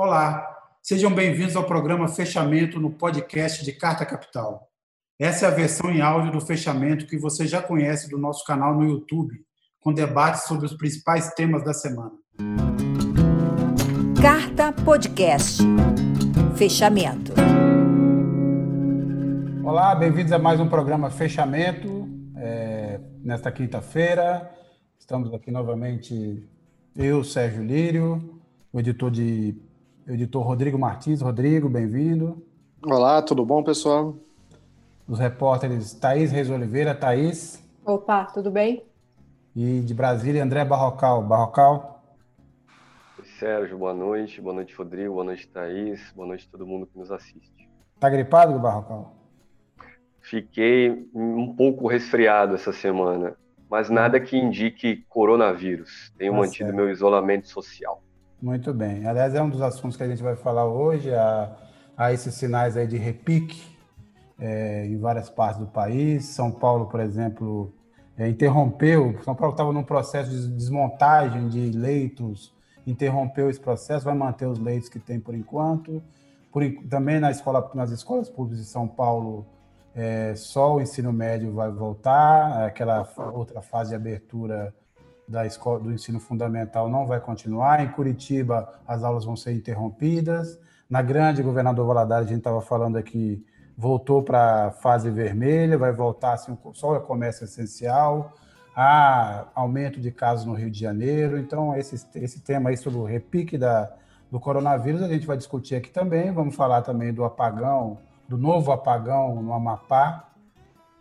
Olá, sejam bem-vindos ao programa Fechamento no podcast de Carta Capital. Essa é a versão em áudio do fechamento que você já conhece do nosso canal no YouTube, com debates sobre os principais temas da semana. Carta Podcast. Fechamento. Olá, bem-vindos a mais um programa Fechamento. É, nesta quinta-feira, estamos aqui novamente, eu, Sérgio Lírio, o editor de editor Rodrigo Martins. Rodrigo, bem-vindo. Olá, tudo bom, pessoal? Os repórteres Thaís Reis Oliveira. Thaís. Opa, tudo bem? E de Brasília, André Barrocal. Barrocal. Sérgio, boa noite. Boa noite, Rodrigo. Boa noite, Thaís. Boa noite a todo mundo que nos assiste. Tá gripado, Barrocal? Fiquei um pouco resfriado essa semana, mas nada que indique coronavírus. Tenho tá mantido certo. meu isolamento social. Muito bem. Aliás, é um dos assuntos que a gente vai falar hoje. Há, há esses sinais aí de repique é, em várias partes do país. São Paulo, por exemplo, é, interrompeu. São Paulo estava num processo de desmontagem de leitos, interrompeu esse processo, vai manter os leitos que tem por enquanto. Por, também na escola, nas escolas públicas de São Paulo, é, só o ensino médio vai voltar, aquela outra fase de abertura da escola, do ensino fundamental não vai continuar. Em Curitiba, as aulas vão ser interrompidas. Na grande, governador Valadares, a gente estava falando aqui, voltou para a fase vermelha, vai voltar assim, só o comércio essencial. Há aumento de casos no Rio de Janeiro. Então, esse, esse tema aí sobre o repique da, do coronavírus, a gente vai discutir aqui também. Vamos falar também do apagão, do novo apagão no Amapá,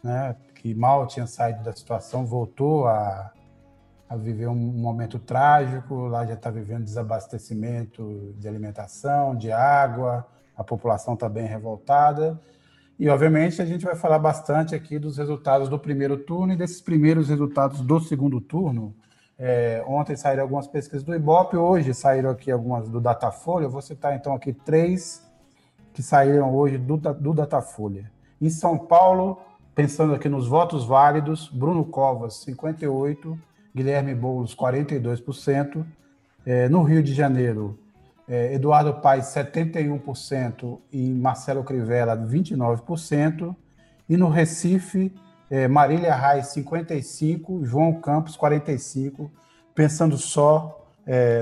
né, que mal tinha saído da situação, voltou a a viver um momento trágico, lá já está vivendo desabastecimento de alimentação, de água, a população está bem revoltada. E, obviamente, a gente vai falar bastante aqui dos resultados do primeiro turno e desses primeiros resultados do segundo turno. É, ontem saíram algumas pesquisas do Ibope, hoje saíram aqui algumas do Datafolha. Eu vou citar, então, aqui três que saíram hoje do, do Datafolha. Em São Paulo, pensando aqui nos votos válidos, Bruno Covas, 58%, Guilherme Boulos, 42%. É, no Rio de Janeiro, é, Eduardo Paes, 71% e Marcelo Crivella, 29%. E no Recife, é, Marília Reis, 55%, João Campos, 45%, pensando só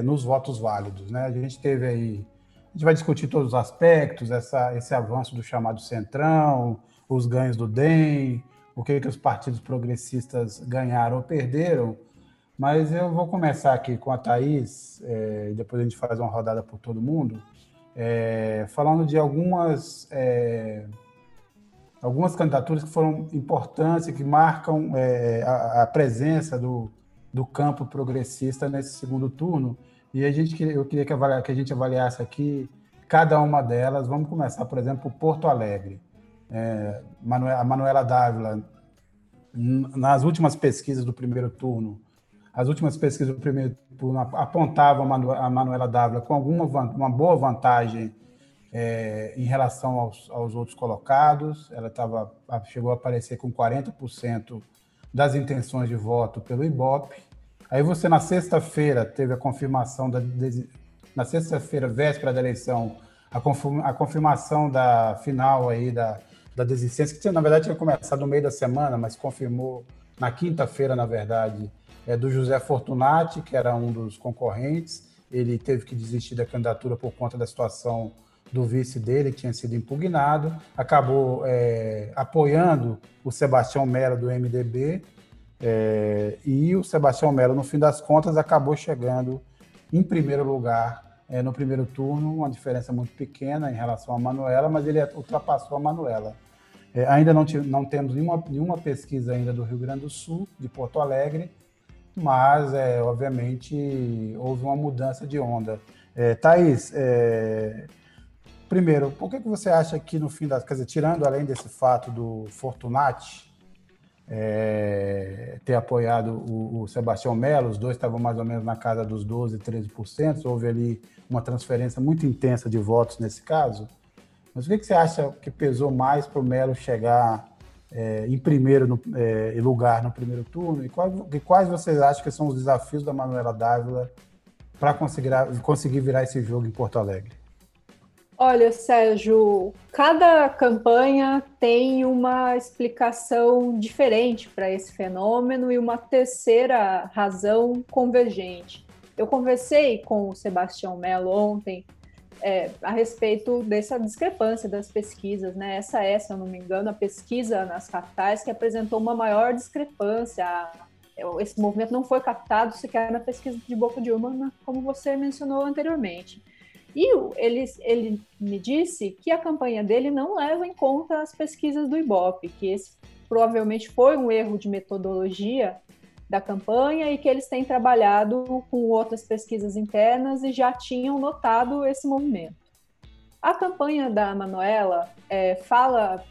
nos votos válidos. Né? A gente teve aí, a gente vai discutir todos os aspectos, essa, esse avanço do chamado Centrão, os ganhos do DEM, o que, que os partidos progressistas ganharam ou perderam, mas eu vou começar aqui com a Thaís, é, depois a gente faz uma rodada por todo mundo, é, falando de algumas, é, algumas candidaturas que foram importantes que marcam é, a, a, presença do, do campo progressista nesse segundo turno. E a gente, eu queria que, avalia, que a gente avaliasse aqui cada uma delas. Vamos começar, por exemplo, por Porto Alegre. É, a Manuela Dávila, nas últimas pesquisas do primeiro turno, as últimas pesquisas do primeiro turno apontavam a Manuela Dávila com alguma uma boa vantagem é, em relação aos, aos, outros colocados. Ela tava, chegou a aparecer com 40% das intenções de voto pelo Ibope. Aí você, na sexta-feira, teve a confirmação da. Na sexta-feira, véspera da eleição, a, confirmação da final aí da, da desistência, que na verdade tinha começado no meio da semana, mas confirmou na quinta-feira, na verdade, é, do José Fortunati, que era um dos concorrentes. Ele teve que desistir da candidatura por conta da situação do vice dele, que tinha sido impugnado. Acabou é, apoiando o Sebastião Mello do MDB. É, e o Sebastião Mello, no fim das contas, acabou chegando em primeiro lugar é, no primeiro turno, uma diferença muito pequena em relação a Manuela, mas ele ultrapassou a Manuela. É, ainda não, não temos nenhuma, nenhuma pesquisa ainda do Rio Grande do Sul, de Porto Alegre, mas, é, obviamente, houve uma mudança de onda. É, Thaís, é, primeiro, por que, que você acha que no fim das... Quer dizer, tirando além desse fato do Fortunati é, ter apoiado o, o Sebastião Melo, os dois estavam mais ou menos na casa dos 12%, 13%, houve ali uma transferência muito intensa de votos nesse caso, mas o que, que você acha que pesou mais para o Melo chegar é, em primeiro no, é, lugar no primeiro turno? E quais, e quais vocês acham que são os desafios da Manuela Dávila para conseguir, conseguir virar esse jogo em Porto Alegre? Olha, Sérgio, cada campanha tem uma explicação diferente para esse fenômeno e uma terceira razão convergente. Eu conversei com o Sebastião Mello ontem é, a respeito dessa discrepância das pesquisas, né? Essa é, se eu não me engano, a pesquisa nas capitais que apresentou uma maior discrepância. Esse movimento não foi captado sequer na pesquisa de Boca de Uma, como você mencionou anteriormente. E ele, ele me disse que a campanha dele não leva em conta as pesquisas do Ibope, que esse provavelmente foi um erro de metodologia da campanha e que eles têm trabalhado com outras pesquisas internas e já tinham notado esse movimento. A campanha da Manuela é, fala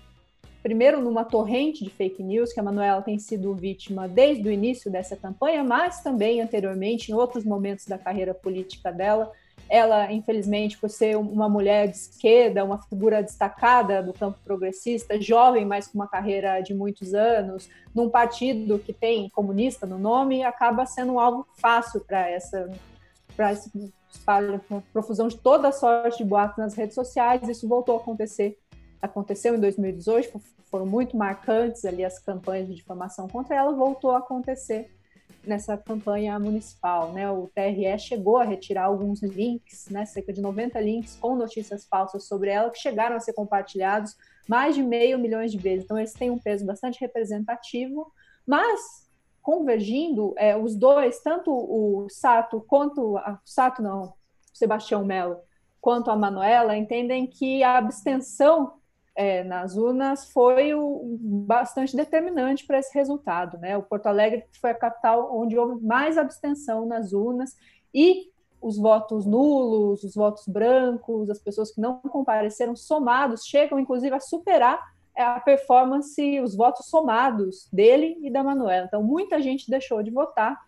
primeiro numa torrente de fake news que a Manuela tem sido vítima desde o início dessa campanha, mas também anteriormente em outros momentos da carreira política dela ela, infelizmente, por ser uma mulher de esquerda, uma figura destacada do campo progressista, jovem, mas com uma carreira de muitos anos, num partido que tem comunista no nome, acaba sendo um alvo fácil para essa para profusão de toda sorte de boatos nas redes sociais. Isso voltou a acontecer. Aconteceu em 2018, foram muito marcantes ali as campanhas de difamação contra ela, voltou a acontecer nessa campanha municipal. Né? O TRE chegou a retirar alguns links, né? cerca de 90 links com notícias falsas sobre ela, que chegaram a ser compartilhados mais de meio milhão de vezes. Então, esse tem um peso bastante representativo, mas convergindo, é, os dois, tanto o Sato quanto a, Sato não, Sebastião Melo, quanto a Manuela, entendem que a abstenção é, nas urnas foi o, bastante determinante para esse resultado. Né? O Porto Alegre foi a capital onde houve mais abstenção nas urnas e os votos nulos, os votos brancos, as pessoas que não compareceram somados chegam inclusive a superar é, a performance, os votos somados dele e da Manuela. Então muita gente deixou de votar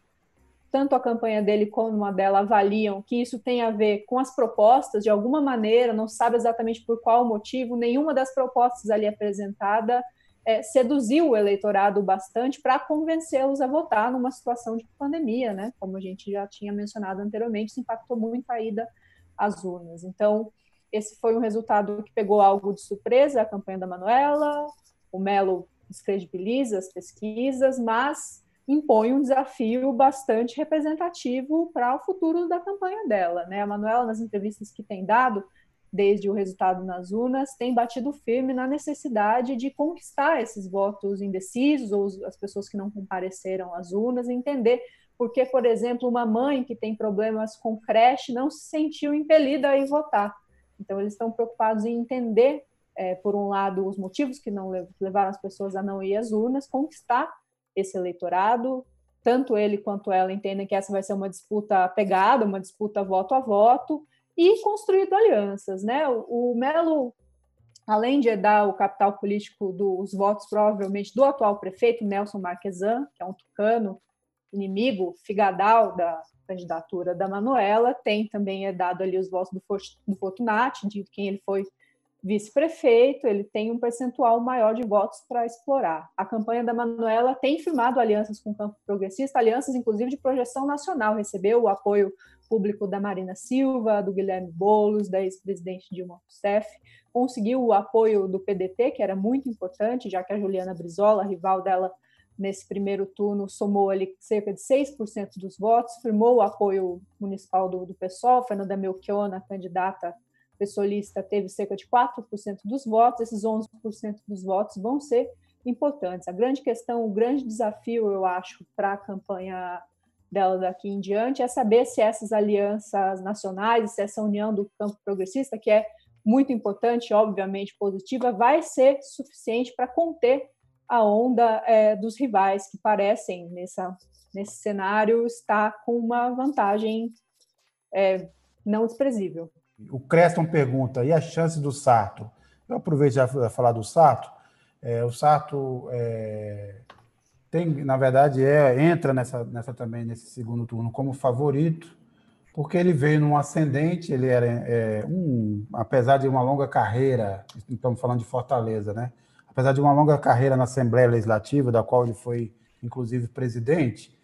tanto a campanha dele como a dela avaliam que isso tem a ver com as propostas, de alguma maneira, não sabe exatamente por qual motivo, nenhuma das propostas ali apresentada é, seduziu o eleitorado bastante para convencê-los a votar numa situação de pandemia, né? Como a gente já tinha mencionado anteriormente, isso impactou muito a ida às urnas. Então, esse foi um resultado que pegou algo de surpresa a campanha da Manuela, o Melo descredibiliza as pesquisas, mas impõe um desafio bastante representativo para o futuro da campanha dela. Né? A Manuela, nas entrevistas que tem dado, desde o resultado nas urnas, tem batido firme na necessidade de conquistar esses votos indecisos ou as pessoas que não compareceram às urnas, entender porque, por exemplo, uma mãe que tem problemas com creche não se sentiu impelida a ir votar. Então, eles estão preocupados em entender, é, por um lado, os motivos que não levaram as pessoas a não ir às urnas, conquistar esse eleitorado, tanto ele quanto ela entendem que essa vai ser uma disputa pegada, uma disputa voto a voto, e construído alianças. Né? O, o Melo, além de dar o capital político dos votos, provavelmente, do atual prefeito, Nelson Marquesan, que é um tucano, inimigo, figadal da candidatura da Manuela, tem também é dado ali os votos do, do Fortunati, de quem ele foi vice-prefeito, ele tem um percentual maior de votos para explorar. A campanha da Manuela tem firmado alianças com o campo progressista, alianças inclusive de projeção nacional, recebeu o apoio público da Marina Silva, do Guilherme Boulos, da ex-presidente Dilma Rousseff, conseguiu o apoio do PDT, que era muito importante, já que a Juliana Brizola, rival dela nesse primeiro turno, somou ali cerca de 6% dos votos, firmou o apoio municipal do, do PSOL, Fernanda Melchiona, candidata pessoalista teve cerca de 4% dos votos, esses 11% dos votos vão ser importantes. A grande questão, o grande desafio, eu acho, para a campanha dela daqui em diante é saber se essas alianças nacionais, se essa união do campo progressista, que é muito importante, obviamente positiva, vai ser suficiente para conter a onda é, dos rivais que parecem, nessa, nesse cenário, estar com uma vantagem é, não desprezível. O Creston pergunta, e a chance do Sarto? Eu aproveito já para falar do Sarto. É, o Sarto é, tem, na verdade, é, entra nessa, nessa também nesse segundo turno como favorito, porque ele veio num ascendente, ele era é, um, apesar de uma longa carreira, estamos falando de Fortaleza, né? Apesar de uma longa carreira na Assembleia Legislativa, da qual ele foi, inclusive, presidente,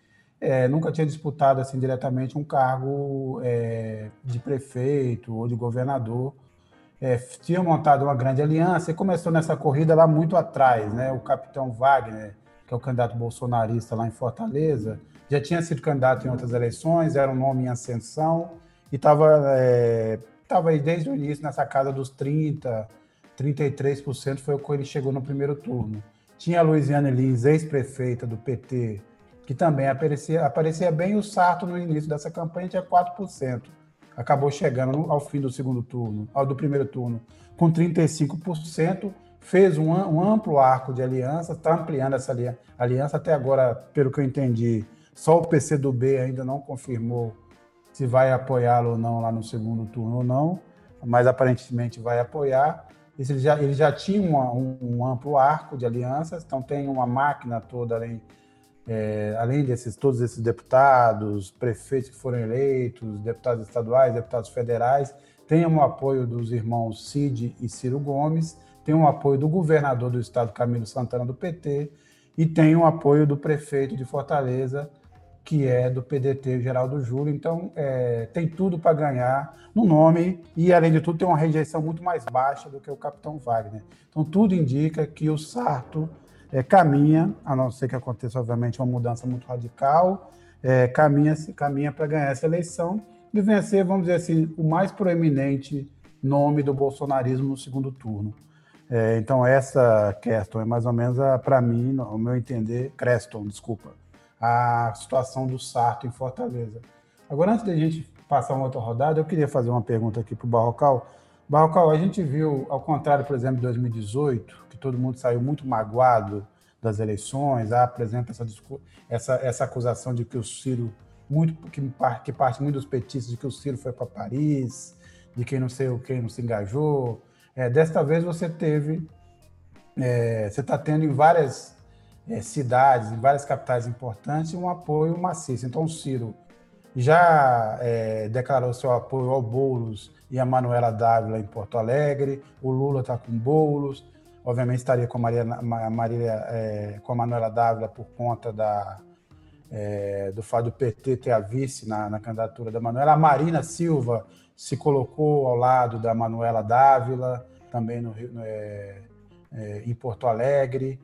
é, nunca tinha disputado assim diretamente um cargo é, de prefeito ou de governador. é, tinha montado uma grande aliança e começou nessa corrida lá muito atrás, né? O capitão Wagner, que é o candidato bolsonarista lá em Fortaleza, já tinha sido candidato em outras eleições, era um nome em ascensão e estava é, tava aí desde o início nessa casa dos 30, 33% foi o que ele chegou no primeiro turno. Tinha a Luiziane Lins, ex-prefeita do PT, que também aparecia, aparecia bem, o Sarto no início dessa campanha tinha 4%. Acabou chegando ao fim do segundo turno, ao do primeiro turno, com 35%, fez um, um amplo arco de aliança, está ampliando essa aliança. Até agora, pelo que eu entendi, só o PCdoB ainda não confirmou se vai apoiá-lo ou não lá no segundo turno ou não, mas aparentemente vai apoiar. Ele já, ele já tinha um, um, amplo arco de alianças, então tem uma máquina toda além, é, além desses todos esses deputados, prefeitos que foram eleitos, deputados estaduais, deputados federais, tem um apoio dos irmãos Cid e Ciro Gomes, tem um apoio do governador do estado Camilo Santana do PT e tem um apoio do prefeito de Fortaleza, que é do PDT Geraldo Júlio. Então, é, tem tudo para ganhar no nome e, além de tudo, tem uma rejeição muito mais baixa do que o Capitão Wagner. Então, tudo indica que o Sarto é, caminha, a não ser que aconteça, obviamente, uma mudança muito radical, é, caminha, caminha para ganhar essa eleição e vencer, vamos dizer assim, o mais proeminente nome do bolsonarismo no segundo turno. É, então, essa questão é mais ou menos, para mim, no meu entender, Creston, desculpa, a situação do Sarto em Fortaleza. Agora, antes da gente passar uma outra rodada, eu queria fazer uma pergunta aqui para o Barrocal. Barrocal, a gente viu, ao contrário, por exemplo, de 2018, que todo mundo saiu muito magoado das eleições, há, por exemplo, essa, essa, essa acusação de que o Ciro, muito, que, que parte muito dos petistas, de que o Ciro foi para Paris, de quem não sei o que não se engajou. É, desta vez você teve, é, você está tendo em várias é, cidades, em várias capitais importantes, um apoio maciço. Então, o Ciro já é, declarou seu apoio ao Boulos e a Manuela Dávila em Porto Alegre, o Lula está com Boulos, obviamente estaria com a Maria, é, com a Manuela Dávila por conta da, é, do fato do PT ter a vice na, na, candidatura da Manuela. A Marina Silva se colocou ao lado da Manuela Dávila, também no, no é, é, em Porto Alegre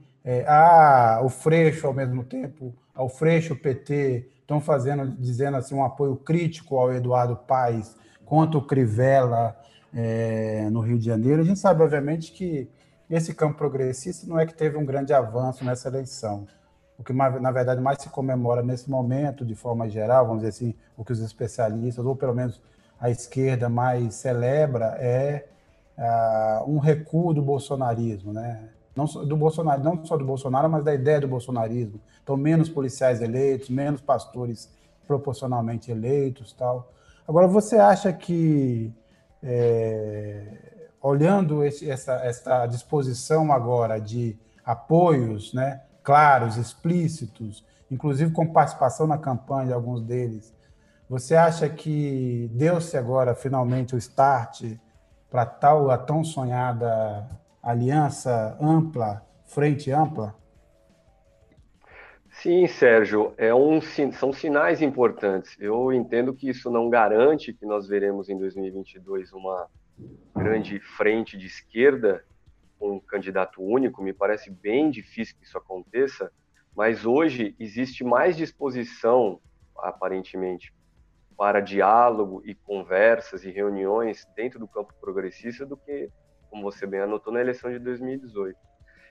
ah, o Freixo ao mesmo tempo, ao Freixo, o PT, estão fazendo, dizendo assim, um apoio crítico ao Eduardo Paes contra o Crivella é, no Rio de Janeiro. A gente sabe, obviamente, que esse campo progressista não é que teve um grande avanço nessa eleição. O que, na verdade, mais se comemora nesse momento, de forma geral, vamos dizer assim, o que os especialistas, ou pelo menos a esquerda mais celebra, é ah, um recuo do bolsonarismo, né? não do Bolsonaro, não só do Bolsonaro, mas da ideia do bolsonarismo. Então, menos policiais eleitos, menos pastores proporcionalmente eleitos, tal. Agora, você acha que é, olhando esse, essa, essa disposição agora de apoios, né, claros, explícitos, inclusive com participação na campanha de alguns deles, você acha que deu-se agora finalmente o start para tal a tão sonhada aliança ampla, frente ampla? Sim, Sérgio, é um, são sinais importantes. Eu entendo que isso não garante que nós veremos em 2022 uma grande frente de esquerda um candidato único. Me parece bem difícil que isso aconteça, mas hoje existe mais disposição, aparentemente, para diálogo e conversas e reuniões dentro do campo progressista do que como você bem anotou, na eleição de 2018.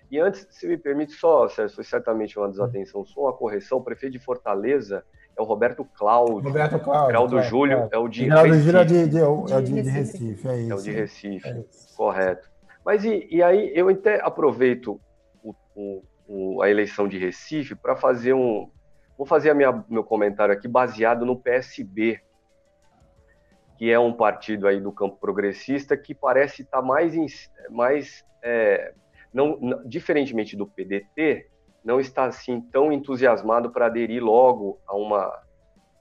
E antes, se me permite só, Sérgio, foi certamente uma desatenção, só uma correção, o prefeito de Fortaleza é o Roberto Cláudio. Roberto Cláudio. Geraldo claro, Júlio claro. é o de Geraldo Recife. Júlio é, de, de, é o de, de Recife, é isso. É o de Recife, é correto. Mas e, e, aí eu até aproveito o, o, o, a eleição de Recife para fazer um... Vou fazer a minha, meu comentário aqui baseado no PSB, que é um partido aí do campo progressista que parece estar tá mais, mais é, não, não, diferentemente do PDT, não está assim tão entusiasmado para aderir logo a uma,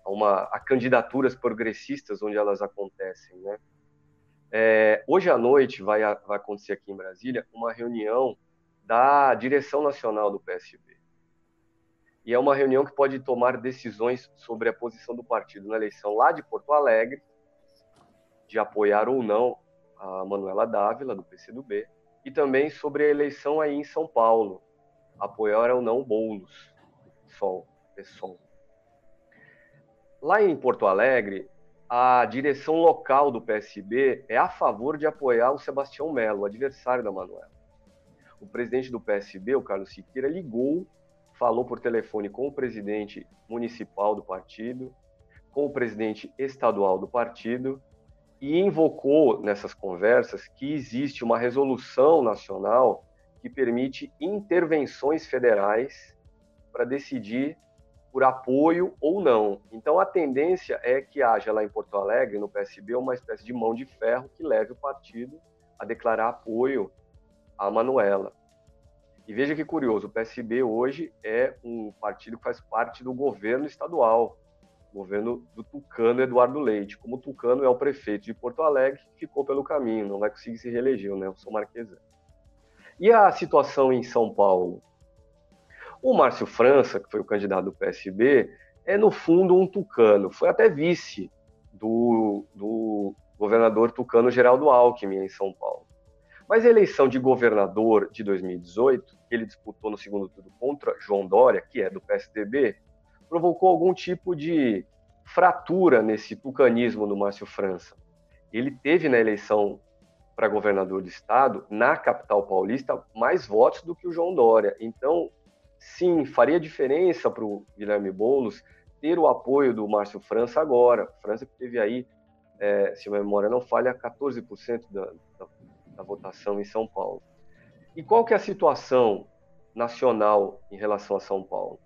a uma a candidaturas progressistas onde elas acontecem, né? É, hoje à noite vai, vai acontecer aqui em Brasília uma reunião da direção nacional do PSB. E é uma reunião que pode tomar decisões sobre a posição do partido na eleição lá de Porto Alegre, de apoiar ou não a Manuela Dávila, do PCdoB, e também sobre a eleição aí em São Paulo, apoiar ou não Boulos, PSOL, PSOL. Lá em Porto Alegre, a direção local do PSB é a favor de apoiar o Sebastião Melo, adversário da Manuela. O presidente do PSB, o Carlos Siqueira, ligou, falou por telefone com o presidente municipal do partido, com o presidente estadual do partido e invocou nessas conversas que existe uma resolução nacional que permite intervenções federais para decidir por apoio ou não. Então a tendência é que haja lá em Porto Alegre, no PSB, uma espécie de mão de ferro que leve o partido a declarar apoio a Manuela. E veja que curioso, o PSB hoje é um partido que faz parte do governo estadual, governo do Tucano Eduardo Leite. Como o Tucano é o prefeito de Porto Alegre, ficou pelo caminho, não vai conseguir se reeleger, né? O São Marquesano. E a situação em São Paulo? O Márcio França, que foi o candidato do PSB, é no fundo um tucano, foi até vice do, do governador tucano Geraldo Alckmin em São Paulo. Mas a eleição de governador de 2018, que ele disputou no segundo turno contra João Dória, que é do PSDB, provocou algum tipo de fratura nesse tucanismo do Márcio França. Ele teve na eleição para governador do estado, na capital paulista, mais votos do que o João Dória. Então, sim, faria diferença para o Guilherme Boulos ter o apoio do Márcio França agora. França que teve aí, é, se a memória não falha, 14% da, da, da votação em São Paulo. E qual que é a situação nacional em relação a São Paulo?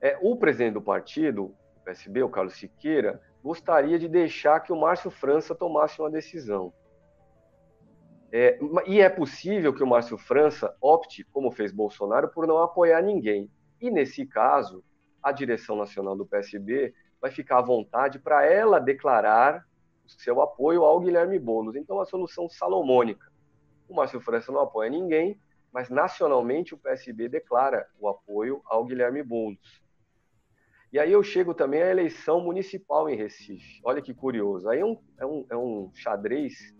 É, o presidente do partido, o PSB, o Carlos Siqueira, gostaria de deixar que o Márcio França tomasse uma decisão. É, e é possível que o Márcio França opte, como fez Bolsonaro, por não apoiar ninguém. E nesse caso, a direção nacional do PSB vai ficar à vontade para ela declarar o seu apoio ao Guilherme Boulos. Então, a solução salomônica o Márcio França não apoia ninguém, mas nacionalmente o PSB declara o apoio ao Guilherme Boulos. E aí eu chego também à eleição municipal em Recife. Olha que curioso. Aí é um, é um, é um xadrez,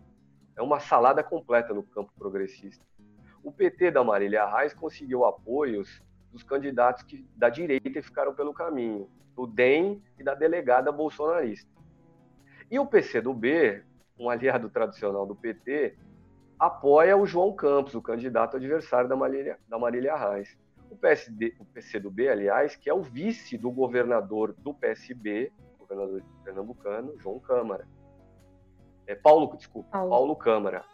é uma salada completa no campo progressista. O PT da Marília Reis conseguiu apoios dos candidatos que, da direita ficaram pelo caminho, do DEM e da delegada bolsonarista. E o PCdoB, um aliado tradicional do PT, apoia o João Campos, o candidato adversário da Marília, da Marília Reis. O, PSD, o PCdoB, aliás, que é o vice do governador do PSB, governador pernambucano, João Câmara. É Paulo, desculpa, Paulo. Paulo Câmara.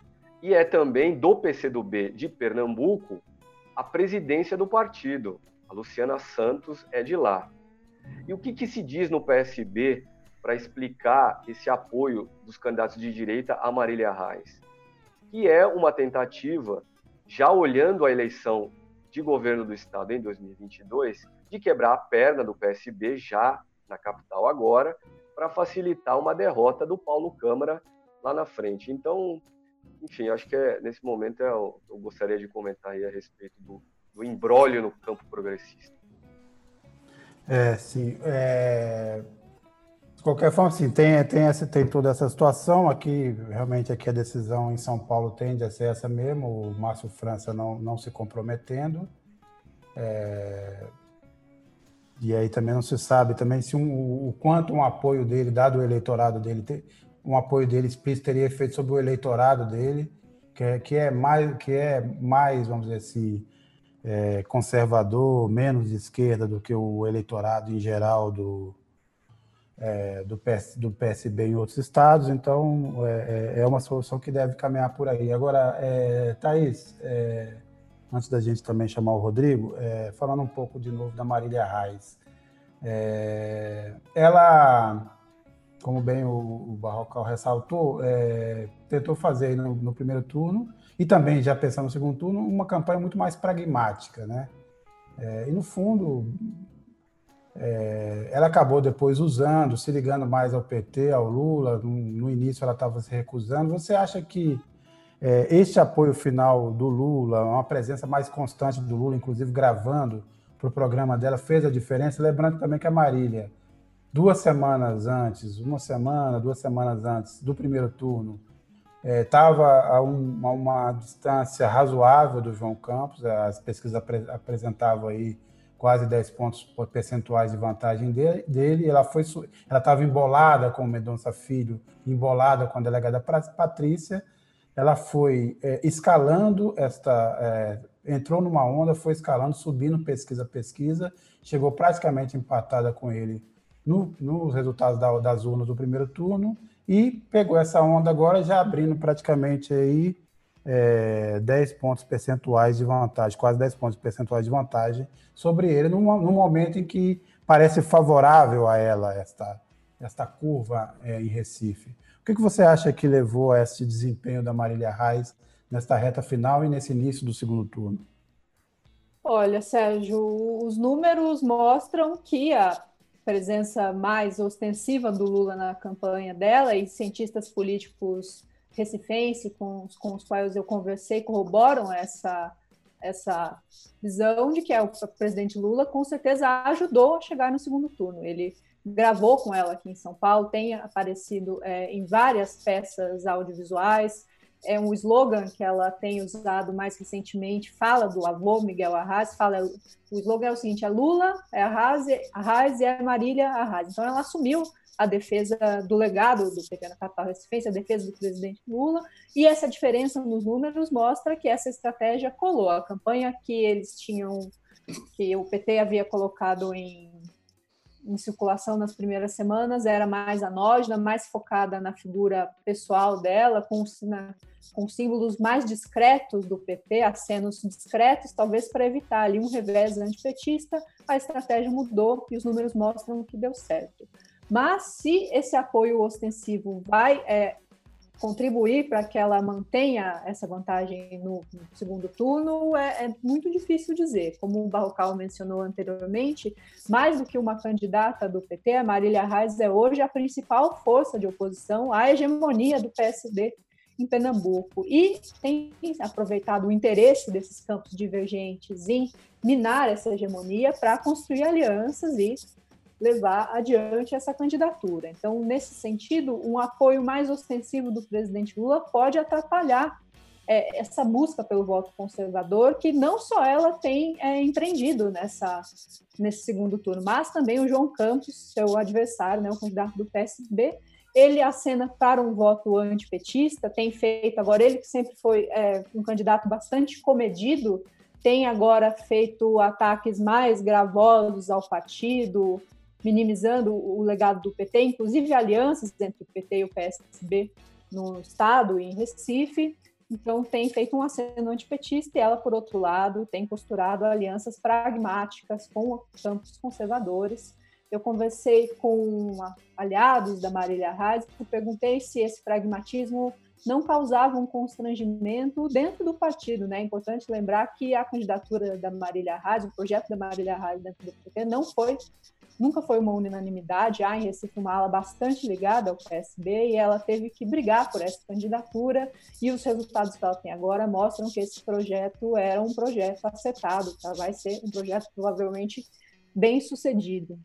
E é também do PCdoB de Pernambuco a presidência do partido. A Luciana Santos é de lá. E o que, que se diz no PSB para explicar esse apoio dos candidatos de direita a Marília Reis? que é uma tentativa, já olhando a eleição de governo do estado em 2022, de quebrar a perna do PSB já na capital agora, para facilitar uma derrota do Paulo Câmara lá na frente. Então, enfim, acho que é, nesse momento eu, eu gostaria de comentar a respeito do, do embrólio no campo progressista. É, sim. É, qualquer forma, sim, tem, tem, essa, tem toda essa situação aqui, realmente aqui a decisão em São Paulo tende a ser essa mesmo, o Márcio França não, não se comprometendo. É, e aí também não se sabe também se um, o quanto um apoio dele, dado o eleitorado dele, um apoio dele explícito teria efeito sobre o eleitorado dele, que é, que é mais, que é mais, vamos dizer assim, é, conservador, menos de esquerda do que o eleitorado em geral do, é, do, PS, do PSB em outros estados, então é, é, é uma solução que deve caminhar por aí. Agora, é, Thaís, é, antes da gente também chamar o Rodrigo, é, falando um pouco de novo da Marília Reis. É, ela, como bem o, o Barrocal ressaltou, é, tentou fazer no, no, primeiro turno e também, já pensando no segundo turno, uma campanha muito mais pragmática, né? e no fundo, é, ela acabou depois usando, se ligando mais ao PT, ao Lula. No, no início ela estava se recusando. Você acha que é, este apoio final do Lula, uma presença mais constante do Lula, inclusive gravando para o programa dela, fez a diferença? Lembrando também que a Marília, duas semanas antes, uma semana, duas semanas antes do primeiro turno, estava é, a, um, a, uma distância razoável do João Campos, as pesquisas apre, apresentavam aí quase 10 pontos percentuais de vantagem dele, ela foi ela estava embolada com o Mendonça Filho, embolada com a delegada Patrícia, ela foi é, escalando esta é, entrou numa onda, foi escalando, subindo pesquisa a pesquisa, chegou praticamente empatada com ele no, nos resultados da, das urnas do primeiro turno e pegou essa onda agora já abrindo praticamente aí é, 10 pontos percentuais de vantagem, quase 10 pontos percentuais de vantagem sobre ele, no, no momento em que parece favorável a ela esta, esta curva é, em Recife. O que, que você acha que levou a esse desempenho da Marília Reis nesta reta final e nesse início do segundo turno? Olha, Sérgio, os números mostram que a presença mais ostensiva do Lula na campanha dela e cientistas políticos recifense com, com os quais eu conversei corroboram essa essa visão de que é o presidente Lula com certeza ajudou a chegar no segundo turno. Ele gravou com ela aqui em São Paulo, tem aparecido é, em várias peças audiovisuais, é um slogan que ela tem usado mais recentemente, fala do avô Miguel Arraes, fala, o slogan é o seguinte, é Lula, é Arraes, Arraes e é Marília Arraes. Então ela assumiu a defesa do legado do PT na capital recifense, a defesa do presidente Lula, e essa diferença nos números mostra que essa estratégia colou. A campanha que eles tinham, que o PT havia colocado em em circulação nas primeiras semanas era mais anógena, mais focada na figura pessoal dela, com, na, com símbolos mais discretos do PT, acenos discretos, talvez para evitar ali um revés antipetista, a estratégia mudou e os números mostram que deu certo. Mas se esse apoio ostensivo vai é, contribuir para que ela mantenha essa vantagem no, segundo turno é, é, muito difícil dizer. Como o Barrocal mencionou anteriormente, mais do que uma candidata do PT, a Marília Reis é hoje a principal força de oposição à hegemonia do PSD em Pernambuco e tem aproveitado o interesse desses campos divergentes em minar essa hegemonia para construir alianças e levar adiante essa candidatura. Então, nesse sentido, um apoio mais ostensivo do presidente Lula pode atrapalhar é, essa busca pelo voto conservador, que não só ela tem é, empreendido nessa, nesse segundo turno, mas também o João Campos, seu adversário, né, o candidato do PSB, ele acena para um voto antipetista, tem feito agora, ele que sempre foi é, um candidato bastante comedido, tem agora feito ataques mais gravosos ao partido, minimizando o legado do PT, inclusive alianças entre o PT e o PSB no Estado e em Recife. Então, tem feito um aceno antipetista e ela, por outro lado, tem costurado alianças pragmáticas com campos conservadores. Eu conversei com aliados da Marília Reis e perguntei se esse pragmatismo não causava um constrangimento dentro do partido. Né? É importante lembrar que a candidatura da Marília Reis, o projeto da Marília Reis dentro do PT, não foi nunca foi uma unanimidade. Há em Recife bastante ligada ao PSB e ela teve que brigar por essa candidatura. E os resultados que ela tem agora mostram que esse projeto era um projeto acertado, tá? vai ser um projeto provavelmente bem sucedido.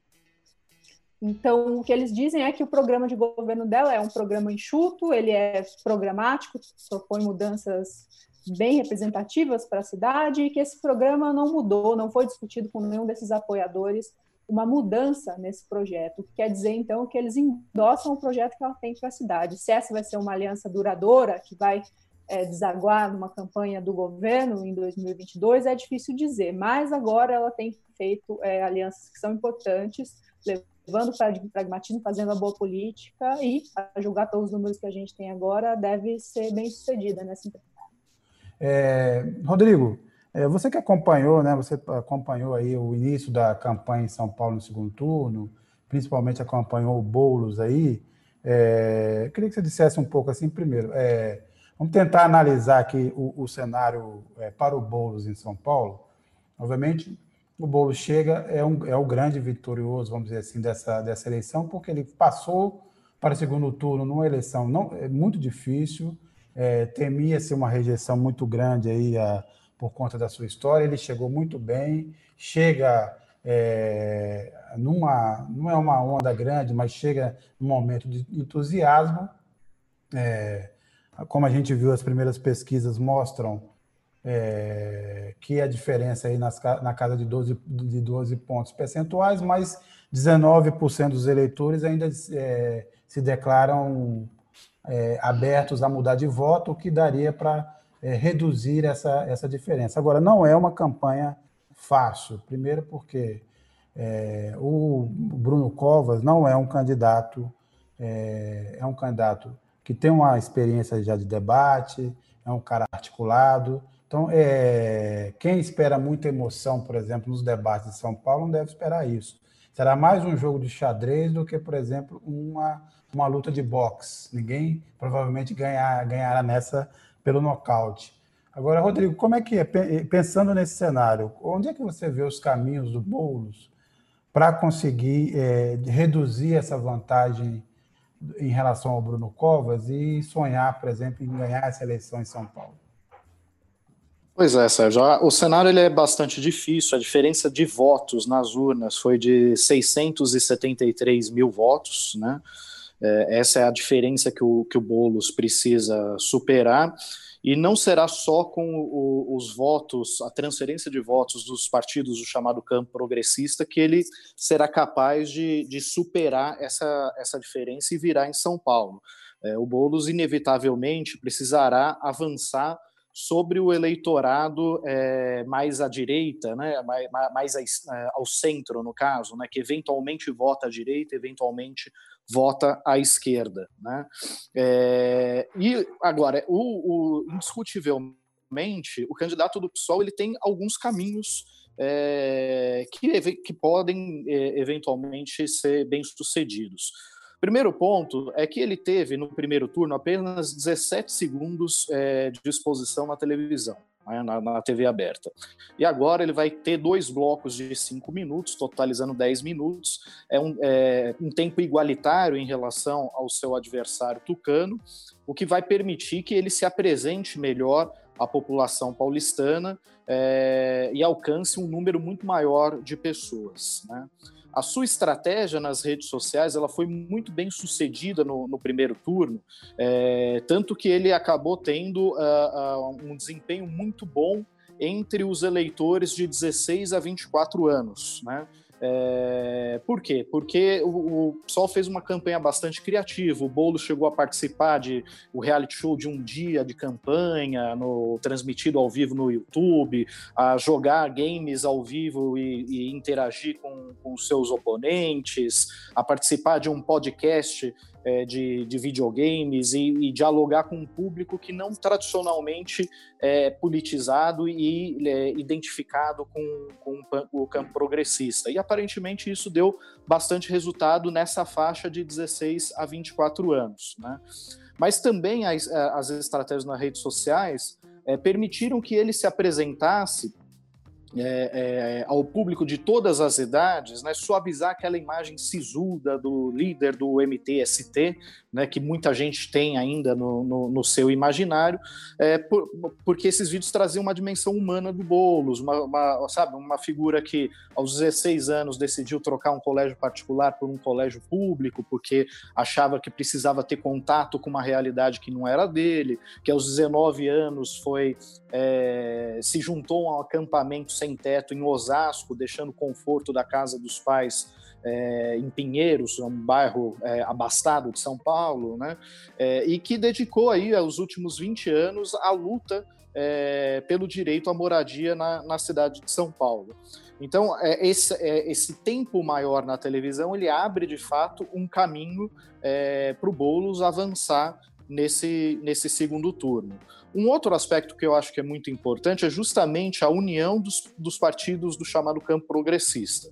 Então, o que eles dizem é que o programa de governo dela é um programa enxuto, ele é programático, propõe mudanças bem representativas para a cidade e que esse programa não mudou, não foi discutido com nenhum desses apoiadores uma mudança nesse projeto, que quer dizer, então, que eles endossam o projeto que ela tem para a cidade. Se essa vai ser uma aliança duradoura, que vai é, desaguar numa campanha do governo em 2022, é difícil dizer, mas agora ela tem feito é, alianças que são importantes, levando para pragmatismo, fazendo a boa política e, a julgar pelos números que a gente tem agora, deve ser bem sucedida nessa empreitada. É, Rodrigo, você que acompanhou, né? Você acompanhou aí o início da campanha em São Paulo no segundo turno, principalmente acompanhou o Boulos aí. É, queria que você dissesse um pouco assim, primeiro, é, vamos tentar analisar aqui o, o cenário é, para o Boulos em São Paulo. Obviamente, o Boulos chega, é, um, é o grande vitorioso, vamos dizer assim, dessa, dessa eleição, porque ele passou para o segundo turno numa eleição não, é muito difícil, é, temia-se uma rejeição muito grande aí a por conta da sua história. Ele chegou muito bem, chega é, numa, não é uma onda grande, mas chega num momento de entusiasmo. É, como a gente viu, as primeiras pesquisas mostram é, que a diferença aí nas, na casa de 12, de 12 pontos percentuais, mas 19% dos eleitores ainda é, se declaram é, abertos a mudar de voto, o que daria para é, reduzir essa, essa diferença. Agora, não é uma campanha fácil, primeiro porque é, o Bruno Covas não é um candidato, é, é um candidato que tem uma experiência já de debate, é um cara articulado. Então, é, quem espera muita emoção, por exemplo, nos debates de São Paulo, não deve esperar isso. Será mais um jogo de xadrez do que, por exemplo, uma, uma luta de boxe. Ninguém provavelmente ganhar, ganhará nessa pelo nocaute. Agora, Rodrigo, como é que é, pensando nesse cenário, onde é que você vê os caminhos do Boulos para conseguir é, reduzir essa vantagem em relação ao Bruno Covas e sonhar, por exemplo, em ganhar essa eleição em São Paulo? Pois é, Sérgio. O cenário ele é bastante difícil. A diferença de votos nas urnas foi de 673 mil votos, né? É, essa é a diferença que o, que o Boulos precisa superar. E não será só com o, os votos, a transferência de votos dos partidos do chamado campo progressista que ele será capaz de, de superar essa, essa diferença e virar em São Paulo. É, o Boulos, inevitavelmente, precisará avançar sobre o eleitorado é, mais à direita, né, mais, mais é, ao centro, no caso, né, que eventualmente vota à direita, eventualmente vota à esquerda. Né? É, e agora, o, o, indiscutivelmente, o candidato do PSOL ele tem alguns caminhos é, que, que podem é, eventualmente ser bem-sucedidos. Primeiro ponto é que ele teve no primeiro turno apenas 17 segundos é, de exposição na televisão né, na, na, TV aberta. E agora ele vai ter dois blocos de cinco minutos, totalizando 10 minutos. É um, é um tempo igualitário em relação ao seu adversário tucano, o que vai permitir que ele se apresente melhor à população paulistana é, e alcance um número muito maior de pessoas. Né? A sua estratégia nas redes sociais ela foi muito bem sucedida no, no primeiro turno, é, tanto que ele acabou tendo uh, uh, um desempenho muito bom entre os eleitores de 16 a 24 anos. Né? É, por quê? Porque o, o PSOL fez uma campanha bastante criativa. O Bolo chegou a participar de o reality show de um dia de campanha, no, transmitido ao vivo no YouTube, a jogar games ao vivo e, e interagir com, com seus oponentes, a participar de um podcast é, de, de, videogames e, e, dialogar com um público que não tradicionalmente é politizado e é, identificado com, com, o campo progressista. E aparentemente isso deu bastante resultado nessa faixa de 16 a 24 anos. Né? Mas também as, as estratégias nas redes sociais é, permitiram que ele se apresentasse é, é, ao público de todas as idades, né, suavizar aquela imagem sisuda do líder do MTST, né, que muita gente tem ainda no, no, no seu imaginário, é, por, porque esses vídeos traziam uma dimensão humana do Boulos, uma, uma, sabe, uma figura que aos 16 anos decidiu trocar um colégio particular por um colégio público, porque achava que precisava ter contato com uma realidade que não era dele, que aos 19 anos foi é, se juntou a um acampamento sem teto em Osasco, deixando o conforto da casa dos pais é, em Pinheiros, um bairro é, abastado de São Paulo, né? É, e que dedicou aí os últimos 20 anos à luta é, pelo direito à moradia na, na, cidade de São Paulo. Então, é, esse, é, esse, tempo maior na televisão, ele abre, de fato, um caminho para o Boulos avançar nesse, nesse segundo turno. Um outro aspecto que eu acho que é muito importante é justamente a união dos, dos partidos do chamado campo progressista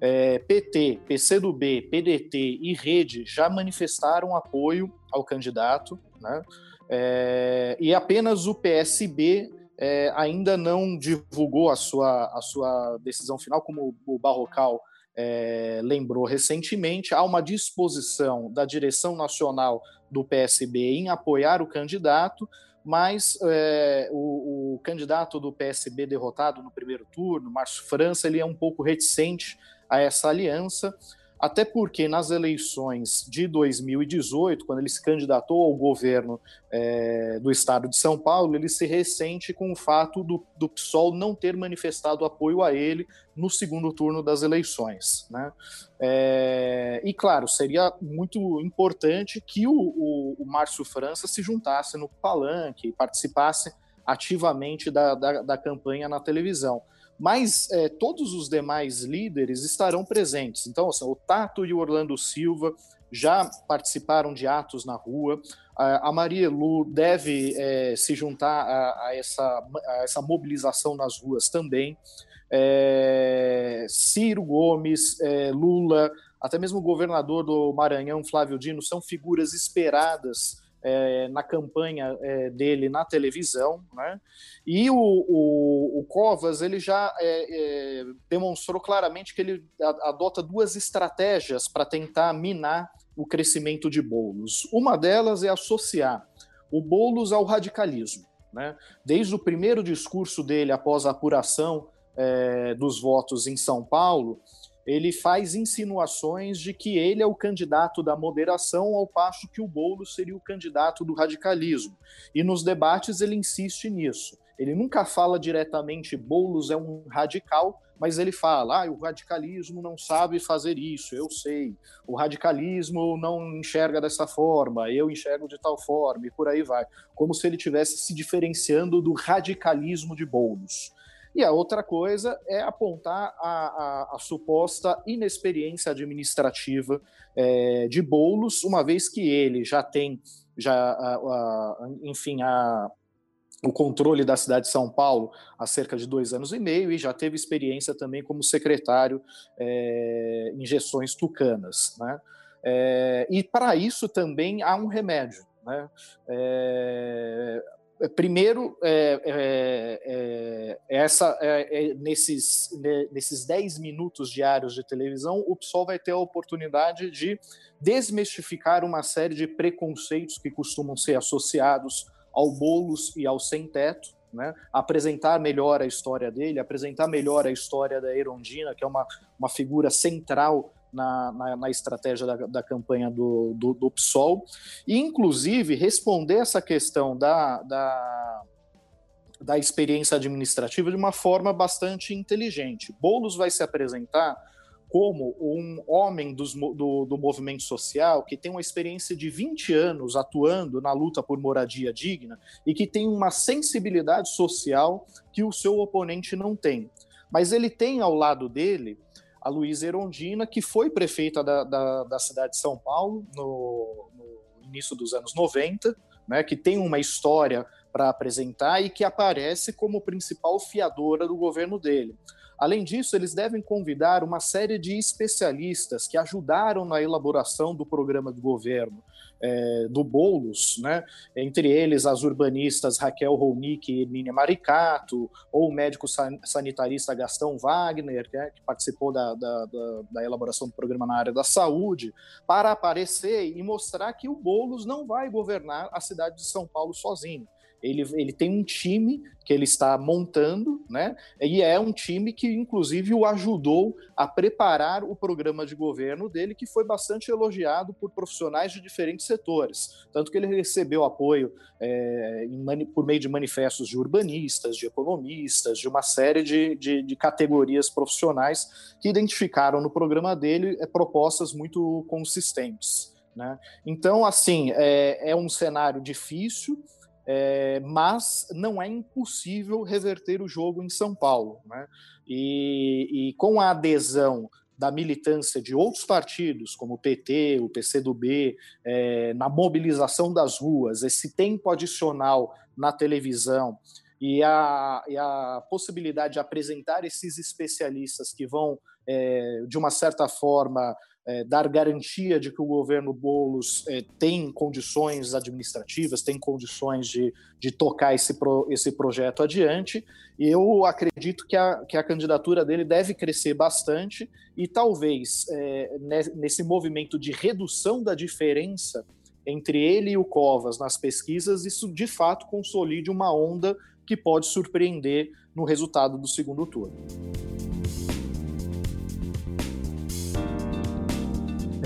é, PT, PCdoB, PDT e Rede já manifestaram apoio ao candidato, né? É, e apenas o PSB é, ainda não divulgou a sua, a sua decisão final, como o Barrocal é, lembrou recentemente. Há uma disposição da direção nacional do PSB em apoiar o candidato, mas é, o, o, candidato do PSB derrotado no primeiro turno, Márcio França, ele é um pouco reticente a essa aliança. Até porque nas eleições de 2018, quando ele se candidatou ao governo é, do estado de São Paulo, ele se ressente com o fato do, do PSOL não ter manifestado apoio a ele no segundo turno das eleições. Né? É, e claro, seria muito importante que o, o, o Márcio França se juntasse no palanque e participasse ativamente da, da, da campanha na televisão mas é, todos os demais líderes estarão presentes. Então, assim, o Tato e o Orlando Silva já participaram de atos na rua. A, Maria Lu deve é, se juntar a, a, essa, a essa mobilização nas ruas também. É, Ciro Gomes, é, Lula, até mesmo o governador do Maranhão, Flávio Dino, são figuras esperadas é, na campanha é, dele na televisão, né? E o, o, o Covas ele já é, é demonstrou claramente que ele adota duas estratégias para tentar minar o crescimento de bolos. Uma delas é associar o Boulos ao radicalismo. Né? Desde o primeiro discurso dele após a apuração é, dos votos em São Paulo, ele faz insinuações de que ele é o candidato da moderação, ao passo que o Boulos seria o candidato do radicalismo. E nos debates ele insiste nisso. Ele nunca fala diretamente Boulos é um radical, mas ele fala: ah, o radicalismo não sabe fazer isso, eu sei. O radicalismo não enxerga dessa forma, eu enxergo de tal forma, e por aí vai. Como se ele estivesse se diferenciando do radicalismo de Boulos. E a outra coisa é apontar a, a, a suposta inexperiência administrativa é, de Boulos, uma vez que ele já tem, já, a, enfim, a, o controle da cidade de São Paulo há cerca de dois anos e meio e já teve experiência também como secretário é, em gestões tucanas. Né? É, e para isso também há um remédio. Né? É, primeiro, é, é, é, é essa, é, nesses, nesses 10 minutos diários de televisão, o PSOL vai ter a oportunidade de desmistificar uma série de preconceitos que costumam ser associados ao Boulos e ao sem-teto, né? apresentar melhor a história dele, apresentar melhor a história da Erondina, que é uma, uma figura central na, na, na estratégia da, da, campanha do, do, do, PSOL, e inclusive responder essa questão da, da, da experiência administrativa de uma forma bastante inteligente. Boulos vai se apresentar como um homem dos, do, do, movimento social que tem uma experiência de 20 anos atuando na luta por moradia digna e que tem uma sensibilidade social que o seu oponente não tem. Mas ele tem ao lado dele a Luísa Erondina, que foi prefeita da, da, da cidade de São Paulo no, no, início dos anos 90, né, que tem uma história para apresentar e que aparece como principal fiadora do governo dele. Além disso, eles devem convidar uma série de especialistas que ajudaram na elaboração do programa do governo é, do Boulos, né? entre eles as urbanistas Raquel Rolnick e Nínia Maricato, ou o médico sanitarista Gastão Wagner, né? que participou da, da, da, da, elaboração do programa na área da saúde, para aparecer e mostrar que o Boulos não vai governar a cidade de São Paulo sozinho. Ele, ele tem um time que ele está montando, né? E é um time que, inclusive, o ajudou a preparar o programa de governo dele, que foi bastante elogiado por profissionais de diferentes setores. Tanto que ele recebeu apoio é, por meio de manifestos de urbanistas, de economistas, de uma série de, de, de categorias profissionais que identificaram no programa dele é, propostas muito consistentes. Né? Então, assim, é, é um cenário difícil, é, mas não é impossível reverter o jogo em São Paulo. Né? E, e, com a adesão da militância de outros partidos, como o PT, o PCdoB, é, na mobilização das ruas, esse tempo adicional na televisão e a, e a possibilidade de apresentar esses especialistas que vão, é, de uma certa forma, é, dar garantia de que o governo Boulos é, tem condições administrativas, tem condições de, de tocar esse, pro, esse projeto adiante. E eu acredito que a, que a candidatura dele deve crescer bastante e talvez é, nesse movimento de redução da diferença entre ele e o Covas nas pesquisas, isso de fato consolide uma onda que pode surpreender no resultado do segundo turno.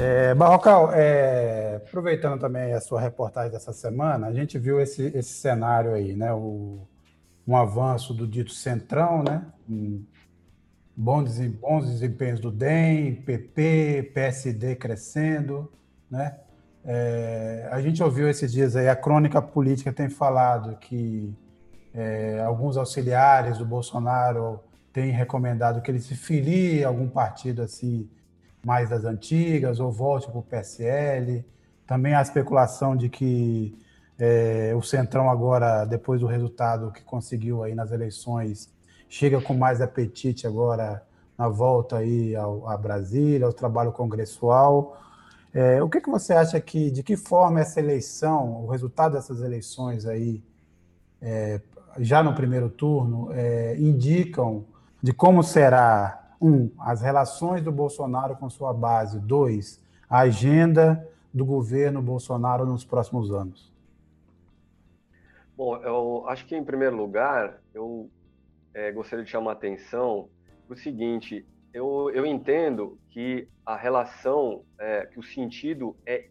É, Barrocal, é, aproveitando também a sua reportagem dessa semana, a gente viu esse, esse cenário aí, né? O, um avanço do dito centrão, né? Um, bons, bons desempenhos do DEM, PP, PSD crescendo, né? É, a gente ouviu esses dias aí, a crônica política tem falado que é, alguns auxiliares do Bolsonaro têm recomendado que ele se filie a algum partido assim mais das antigas ou volte para o PSL. Também há especulação de que é, o Centrão agora, depois do resultado que conseguiu aí nas eleições, chega com mais apetite agora na volta aí ao, a Brasília, ao trabalho congressual. É, o que, que você acha que, de que forma essa eleição, o resultado dessas eleições aí, é, já no primeiro turno, é, indicam de como será um, as relações do Bolsonaro com sua base. Dois, a agenda do governo Bolsonaro nos próximos anos. Bom, eu acho que, em primeiro lugar, eu é, gostaria de chamar a atenção para o seguinte: eu, eu entendo que a relação, é, que o sentido é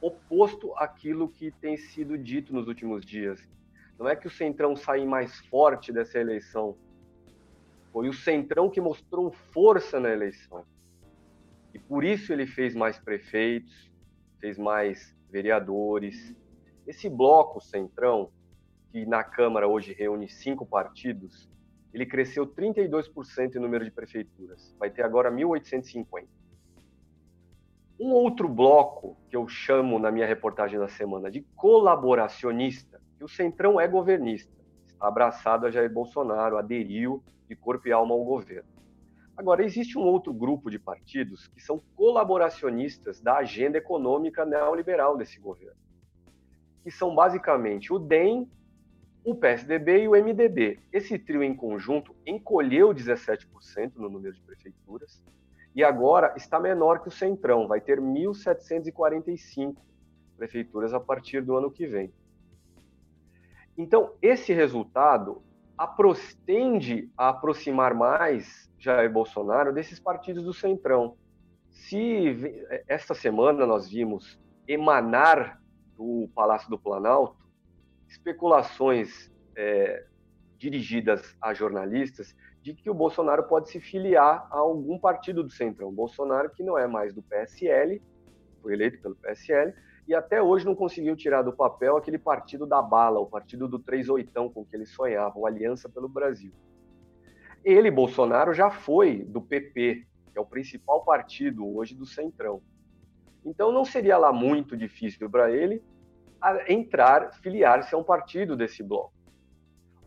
oposto àquilo que tem sido dito nos últimos dias. Não é que o Centrão saia mais forte dessa eleição, foi o Centrão que mostrou força na eleição. E por isso ele fez mais prefeitos, fez mais vereadores. Esse bloco Centrão, que na Câmara hoje reúne cinco partidos, ele cresceu 32% em número de prefeituras. Vai ter agora 1.850. Um outro bloco que eu chamo na minha reportagem da semana de colaboracionista, que o Centrão é governista, abraçado a Jair Bolsonaro, aderiu de corpo e alma ao governo. Agora, existe um outro grupo de partidos que são colaboracionistas da agenda econômica neoliberal desse governo, que são basicamente o DEM, o PSDB e o MDB. Esse trio em conjunto encolheu 17% no número de prefeituras e agora está menor que o Centrão, vai ter 1.745 prefeituras a partir do ano que vem. Então, esse resultado tende a aproximar mais Jair Bolsonaro desses partidos do Centrão. Se esta semana nós vimos emanar do Palácio do Planalto especulações é, dirigidas a jornalistas de que o Bolsonaro pode se filiar a algum partido do Centrão. Bolsonaro que não é mais do PSL, foi eleito pelo PSL, e até hoje não conseguiu tirar do papel aquele partido da bala, o partido do três oitão com que ele sonhava, o Aliança pelo Brasil. Ele, Bolsonaro, já foi do PP, que é o principal partido hoje do Centrão. Então não seria lá muito difícil para ele entrar, filiar-se a um partido desse bloco.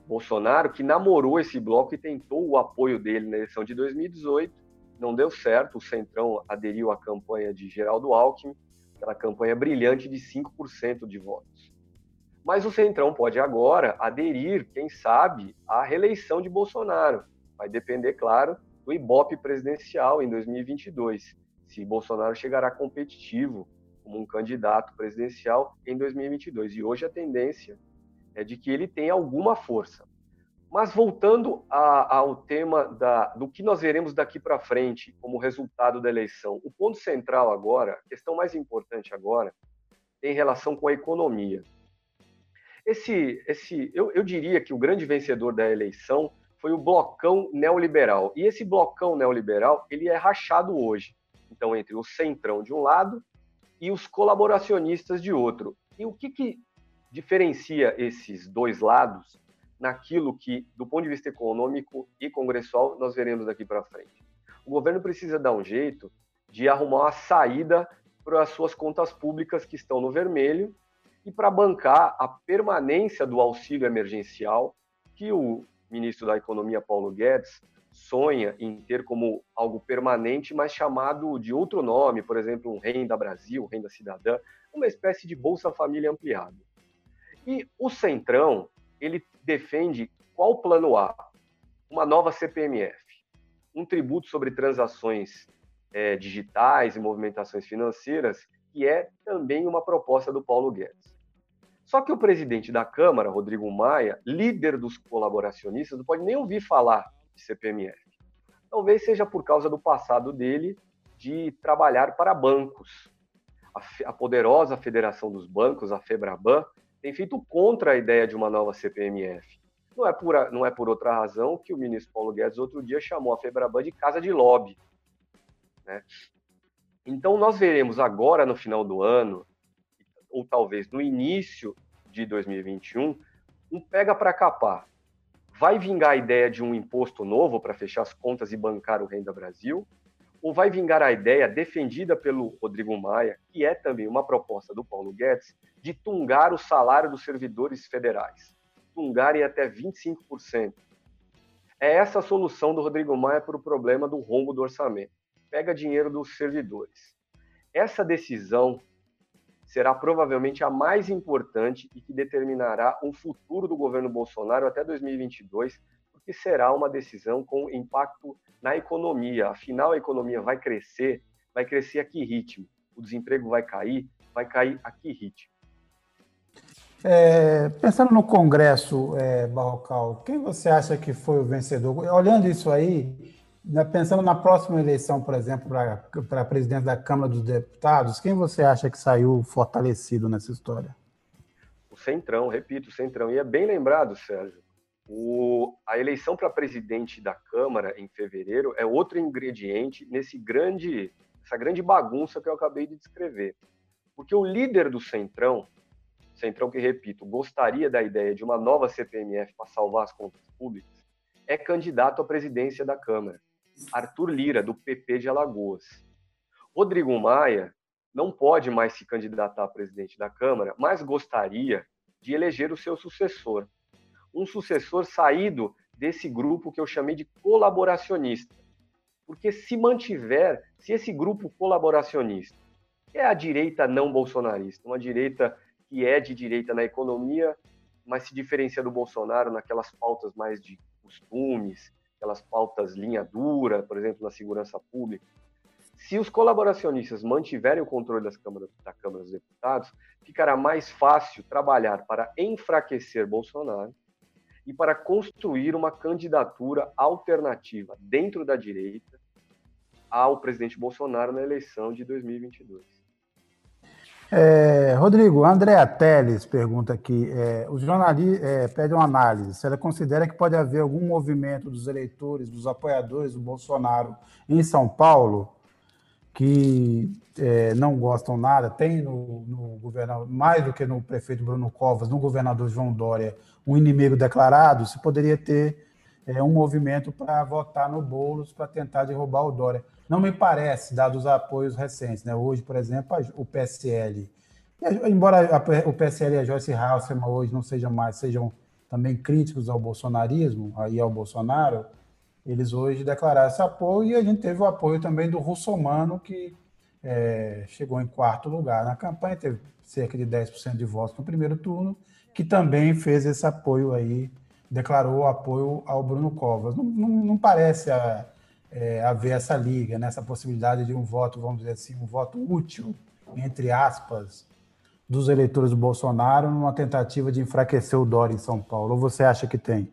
Bolsonaro, que namorou esse bloco e tentou o apoio dele na eleição de 2018, não deu certo, o Centrão aderiu à campanha de Geraldo Alckmin, aquela campanha brilhante de 5% de votos. Mas o Centrão pode agora aderir, quem sabe, à reeleição de Bolsonaro. Vai depender, claro, do Ibope presidencial em 2022, se Bolsonaro chegará competitivo como um candidato presidencial em 2022. E hoje a tendência é de que ele tenha alguma força. Mas voltando a, ao tema da, do que nós veremos daqui para frente como resultado da eleição, o ponto central agora, a questão mais importante agora, tem relação com a economia. Esse, esse, eu, eu diria que o grande vencedor da eleição foi o blocão neoliberal. E esse blocão neoliberal ele é rachado hoje. Então, entre o centrão de um lado e os colaboracionistas de outro. E o que, que diferencia esses dois lados naquilo que, do ponto de vista econômico e congressual, nós veremos daqui para frente. O governo precisa dar um jeito de arrumar uma saída para as suas contas públicas que estão no vermelho e para bancar a permanência do auxílio emergencial que o ministro da Economia, Paulo Guedes, sonha em ter como algo permanente, mas chamado de outro nome, por exemplo, um Renda Brasil, Renda Cidadã, uma espécie de Bolsa Família ampliado. E o Centrão, ele defende qual plano A? Uma nova CPMF, um tributo sobre transações é, digitais e movimentações financeiras, que é também uma proposta do Paulo Guedes. Só que o presidente da Câmara, Rodrigo Maia, líder dos colaboracionistas, não pode nem ouvir falar de CPMF. Talvez seja por causa do passado dele de trabalhar para bancos. A, a poderosa Federação dos Bancos, a FEBRABAN, tem feito contra a ideia de uma nova CPMF. Não é, por, não é por outra razão que o ministro Paulo Guedes outro dia chamou a FEBRABAN de casa de lobby. Né? Então, nós veremos agora, no final do ano, ou talvez no início de 2021, um pega para capar. Vai vingar a ideia de um imposto novo para fechar as contas e bancar o Renda Brasil? Ou vai vingar a ideia defendida pelo Rodrigo Maia, que é também uma proposta do Paulo Guedes, de tungar o salário dos servidores federais? Tungar em até 25%. É essa a solução do Rodrigo Maia para o problema do rombo do orçamento. Pega dinheiro dos servidores. Essa decisão será provavelmente a mais importante e que determinará o futuro do governo Bolsonaro até 2022, porque será uma decisão com impacto na economia. Afinal, a economia vai crescer, vai crescer a que ritmo? O desemprego vai cair, vai cair a que ritmo? É, pensando no Congresso, é, Barrocal, quem você acha que foi o vencedor? Olhando isso aí, né, pensando na próxima eleição, por exemplo, para presidente da Câmara dos Deputados, quem você acha que saiu fortalecido nessa história? O Centrão, repito, o Centrão. E é bem lembrado, Sérgio. O, a eleição para presidente da Câmara em fevereiro é outro ingrediente nesse grande, essa grande bagunça que eu acabei de descrever. Porque o líder do Centrão, Centrão que, repito, gostaria da ideia de uma nova CPMF para salvar as contas públicas, é candidato à presidência da Câmara. Arthur Lira, do PP de Alagoas. Rodrigo Maia não pode mais se candidatar a presidente da Câmara, mas gostaria de eleger o seu sucessor. Um sucessor saído desse grupo que eu chamei de colaboracionista. Porque se mantiver, se esse grupo colaboracionista, que é a direita não bolsonarista, uma direita que é de direita na economia, mas se diferencia do Bolsonaro naquelas pautas mais de costumes, aquelas pautas linha dura, por exemplo, na segurança pública, se os colaboracionistas mantiverem o controle das câmaras, da Câmara dos Deputados, ficará mais fácil trabalhar para enfraquecer Bolsonaro e para construir uma candidatura alternativa dentro da direita ao presidente Bolsonaro na eleição de 2022. É, Rodrigo, Andréa Teles pergunta aqui: é, o jornalista é, pede uma análise. Se ela considera que pode haver algum movimento dos eleitores, dos apoiadores do Bolsonaro em São Paulo que é, não gostam nada, tem no, no governador, mais do que no prefeito Bruno Covas, no governador João Dória, um inimigo declarado, se poderia ter é, um movimento para votar no Boulos para tentar derrubar o Dória. Não me parece, dados os apoios recentes. Né? Hoje, por exemplo, o PSL, embora o PSL e a Joyce Hasselman hoje não sejam mais, sejam também críticos ao bolsonarismo e ao Bolsonaro, eles hoje declararam esse apoio e a gente teve o apoio também do Russomano, que é, chegou em quarto lugar na campanha, teve cerca de 10% de votos no primeiro turno, que também fez esse apoio aí, declarou apoio ao Bruno Covas. Não, não, não parece a, é, haver essa liga, né? essa possibilidade de um voto, vamos dizer assim, um voto útil, entre aspas, dos eleitores do Bolsonaro numa tentativa de enfraquecer o Dória em São Paulo. Ou você acha que tem?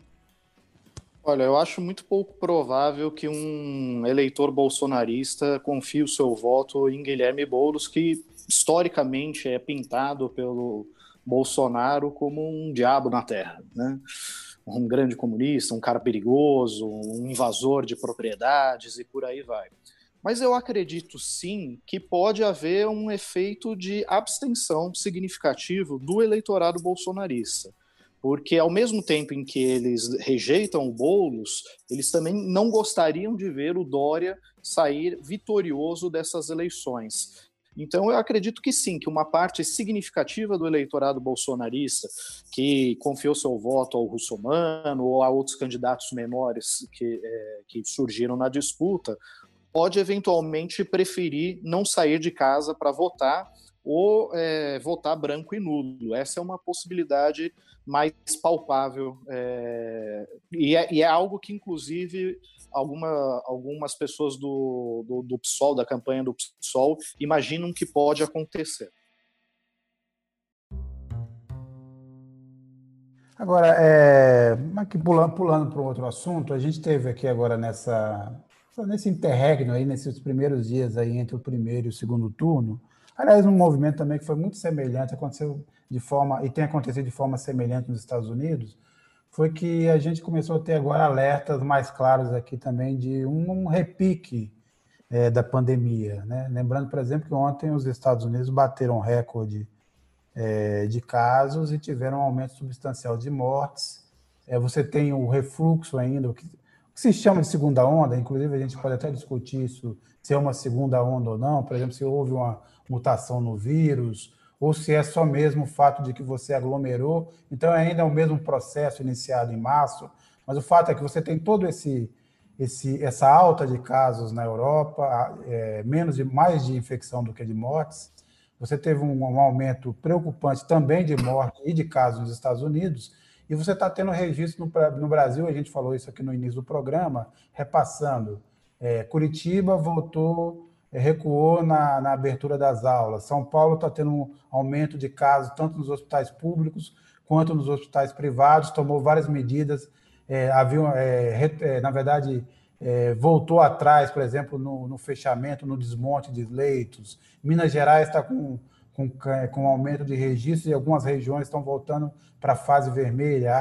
Olha, eu acho muito pouco provável que um eleitor bolsonarista confie o seu voto em Guilherme Boulos, que historicamente é pintado pelo Bolsonaro como um diabo na terra, né? um grande comunista, um cara perigoso, um invasor de propriedades e por aí vai. Mas eu acredito sim que pode haver um efeito de abstenção significativo do eleitorado bolsonarista. Porque ao mesmo tempo em que eles rejeitam o Boulos, eles também não gostariam de ver o Dória sair vitorioso dessas eleições. Então, eu acredito que sim, que uma parte significativa do eleitorado bolsonarista que confiou seu voto ao Russomano ou a outros candidatos menores que, é, que surgiram na disputa, pode eventualmente preferir não sair de casa para votar ou é, votar branco e nulo. Essa é uma possibilidade mais palpável é, e, é, e, é, algo que, inclusive, alguma, algumas pessoas do, do, do PSOL, da campanha do PSOL, imaginam que pode acontecer. Agora, é, aqui pulando, pulando para outro assunto, a gente teve aqui agora nessa, nesse interregno aí, nesses primeiros dias aí entre o primeiro e o segundo turno, aliás, um movimento também que foi muito semelhante, aconteceu de forma, e tem acontecido de forma semelhante nos Estados Unidos, foi que a gente começou a ter agora alertas mais claros aqui também de um, repique é, da pandemia. Né? Lembrando, por exemplo, que ontem os Estados Unidos bateram recorde é, de casos e tiveram um aumento substancial de mortes. É, você tem o refluxo ainda, o que, o que se chama de segunda onda, inclusive a gente pode até discutir isso, se é uma segunda onda ou não, por exemplo, se houve uma mutação no vírus, ou se é só mesmo o fato de que você aglomerou, então é ainda é o mesmo processo iniciado em março, mas o fato é que você tem todo esse, esse essa alta de casos na Europa, é, menos de mais de infecção do que de mortes. Você teve um, um aumento preocupante também de morte e de casos nos Estados Unidos, e você está tendo registro no, no, Brasil, a gente falou isso aqui no início do programa, repassando. É, Curitiba voltou, recuou na, na, abertura das aulas. São Paulo está tendo um aumento de casos, tanto nos hospitais públicos quanto nos hospitais privados, tomou várias medidas. É, havia, é, é, na verdade, é, voltou atrás, por exemplo, no, no, fechamento, no desmonte de leitos. Minas Gerais está com com, com aumento de registros e algumas regiões estão voltando para a fase vermelha.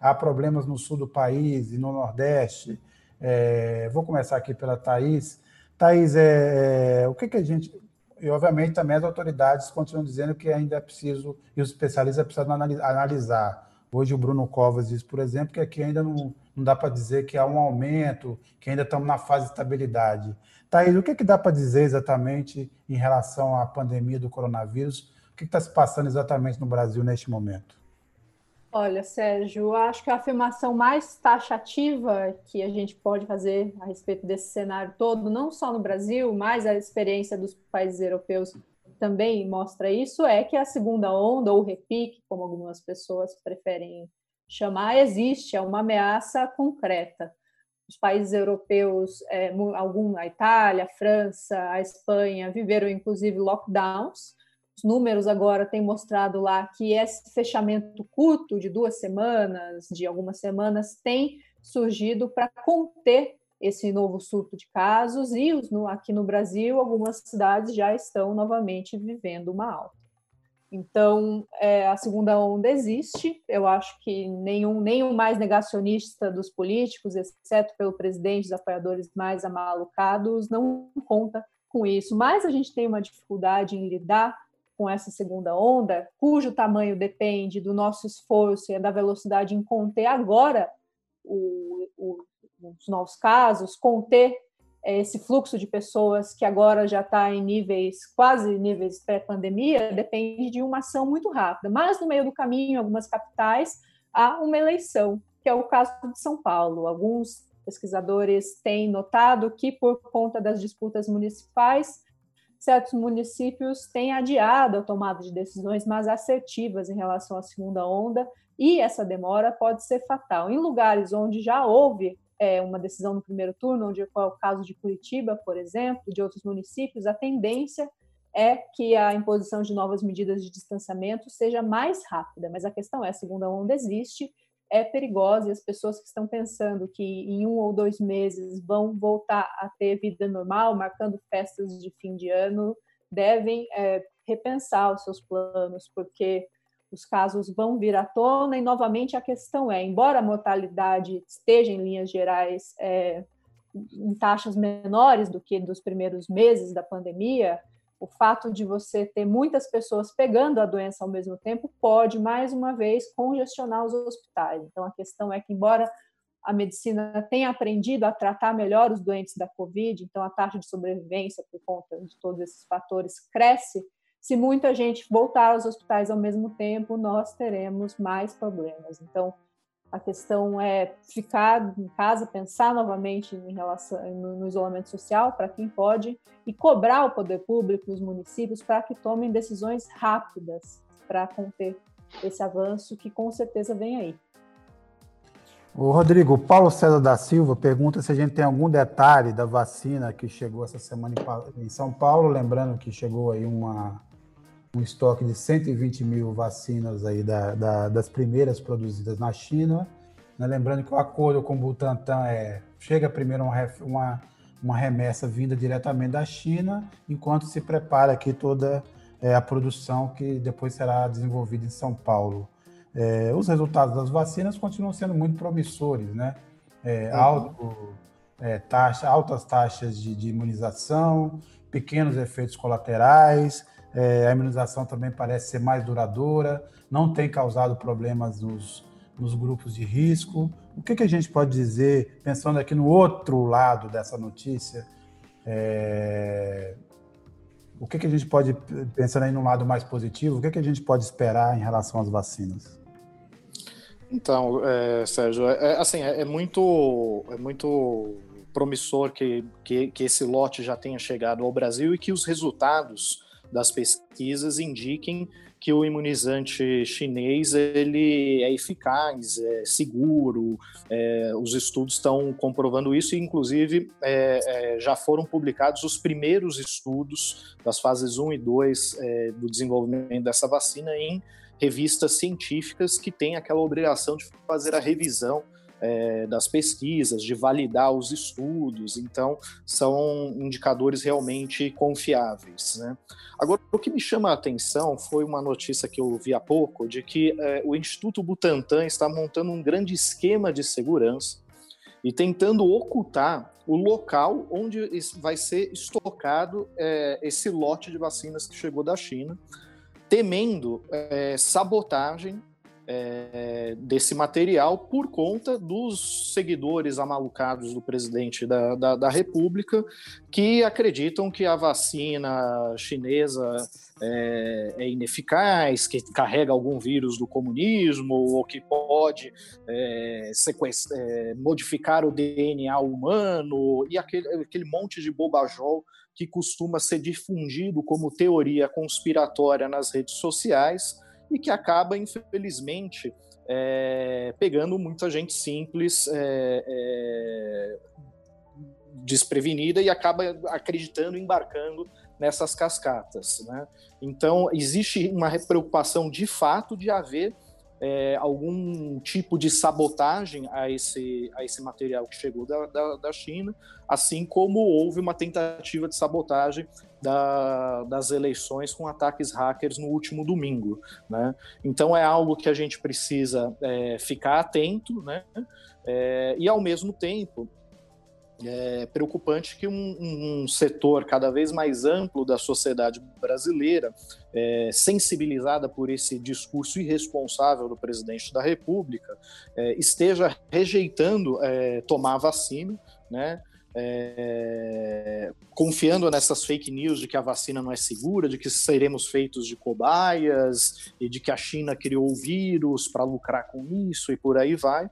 Há, há, problemas no sul do país e no Nordeste. É, vou começar aqui pela Thaís. Thaís, é, é, o que, que a gente. E, obviamente, também as autoridades continuam dizendo que ainda é preciso, e os especialistas precisam analisar. Hoje, o Bruno Covas diz, por exemplo, que aqui ainda não, não dá para dizer que há um aumento, que ainda estamos na fase de estabilidade. Thaís, o que, que dá para dizer exatamente em relação à pandemia do coronavírus? O que está se passando exatamente no Brasil neste momento? Olha, Sérgio, acho que a afirmação mais taxativa que a gente pode fazer a respeito desse cenário todo, não só no Brasil, mas a experiência dos países europeus também mostra isso, é que a segunda onda, ou repique, como algumas pessoas preferem chamar, existe, é uma ameaça concreta os países europeus, é, algum, a Itália, a França, a Espanha, viveram inclusive lockdowns. Os números agora têm mostrado lá que esse fechamento curto de duas semanas, de algumas semanas, tem surgido para conter esse novo surto de casos e aqui no Brasil algumas cidades já estão novamente vivendo uma alta. Então, é, a segunda onda existe. Eu acho que nenhum, nenhum mais negacionista dos políticos, exceto pelo presidente, os apoiadores mais amalucados, não conta com isso. Mas a gente tem uma dificuldade em lidar com essa segunda onda, cujo tamanho depende do nosso esforço e da velocidade em conter agora o, o, os novos casos, conter é, esse fluxo de pessoas que agora já está em níveis, quase níveis pré-pandemia, depende de uma ação muito rápida. Mas no meio do caminho, em algumas capitais, há uma eleição, que é o caso de São Paulo. Alguns pesquisadores têm notado que, por conta das disputas municipais, certos municípios têm adiado a tomada de decisões mais assertivas em relação à segunda onda, e essa demora pode ser fatal. Em lugares onde já houve é, uma decisão no primeiro turno, onde é o caso de Curitiba, por exemplo, de outros municípios, a tendência é que a imposição de novas medidas de distanciamento seja mais rápida. Mas a questão é, a segunda onda existe, é perigosa e as pessoas que estão pensando que em um ou dois meses vão voltar a ter vida normal, marcando festas de fim de ano, devem é, repensar os seus planos, porque os casos vão vir à tona e novamente a questão é, embora a mortalidade esteja em linhas gerais é, em taxas menores do que dos primeiros meses da pandemia, o fato de você ter muitas pessoas pegando a doença ao mesmo tempo pode mais uma vez congestionar os hospitais. Então a questão é que embora a medicina tenha aprendido a tratar melhor os doentes da Covid, então a taxa de sobrevivência por conta de todos esses fatores cresce, se muita gente voltar aos hospitais ao mesmo tempo, nós teremos mais problemas. Então, a questão é ficar em casa, pensar novamente em relação no, no isolamento social para quem pode e cobrar o poder público, os municípios, para que tomem decisões rápidas para conter esse avanço que com certeza vem aí. O Rodrigo, Paulo César da Silva pergunta se a gente tem algum detalhe da vacina que chegou essa semana em São Paulo, lembrando que chegou aí uma um estoque de 120 mil vacinas aí da, da, das primeiras produzidas na China. Né? Lembrando que o acordo com o Butantan é chega primeiro uma, uma, remessa vinda diretamente da China, enquanto se prepara aqui toda é, a produção que depois será desenvolvida em São Paulo. É, os resultados das vacinas continuam sendo muito promissores, né? É, uhum. alto, é, taxa, altas taxas de, de, imunização, pequenos efeitos colaterais, é, a imunização também parece ser mais duradoura, não tem causado problemas nos, nos grupos de risco. O que, que a gente pode dizer, pensando aqui no outro lado dessa notícia, é, o que, que a gente pode, pensando aí no lado mais positivo, o que, que a gente pode esperar em relação às vacinas? Então, é, Sérgio, é, é assim, é, é, muito, é muito promissor que, que, que esse lote já tenha chegado ao Brasil e que os resultados das pesquisas indiquem que o imunizante chinês ele é eficaz, é seguro, é, os estudos estão comprovando isso e, inclusive, é, é já foram publicados os primeiros estudos das fases 1 e 2 é, do desenvolvimento dessa vacina em revistas científicas que têm aquela obrigação de fazer a revisão é, das pesquisas, de validar os estudos, então são indicadores realmente confiáveis. Né? Agora, o que me chama a atenção foi uma notícia que eu vi há pouco de que é, o Instituto Butantan está montando um grande esquema de segurança e tentando ocultar o local onde vai ser estocado é, esse lote de vacinas que chegou da China, temendo é, sabotagem é, desse material por conta dos seguidores amalucados do presidente da, da, da, República que acreditam que a vacina chinesa é, é, ineficaz, que carrega algum vírus do comunismo ou que pode é, é modificar o DNA humano e aquele, aquele monte de bobajol que costuma ser difundido como teoria conspiratória nas redes sociais e que acaba, infelizmente, é, pegando muita gente simples é, é, desprevenida e acaba acreditando, embarcando nessas cascatas. Né? Então, existe uma preocupação de fato de haver é, algum tipo de sabotagem a esse, a esse material que chegou da, da, da China, assim como houve uma tentativa de sabotagem da, das eleições com ataques hackers no último domingo. Né? Então é algo que a gente precisa é, ficar atento, né? É, e ao mesmo tempo é preocupante que um, um, setor cada vez mais amplo da sociedade brasileira, é, sensibilizada por esse discurso irresponsável do presidente da República, é, esteja rejeitando é, tomar vacina, né? É, confiando nessas fake news de que a vacina não é segura, de que seremos feitos de cobaias e de que a China criou o vírus para lucrar com isso e por aí vai,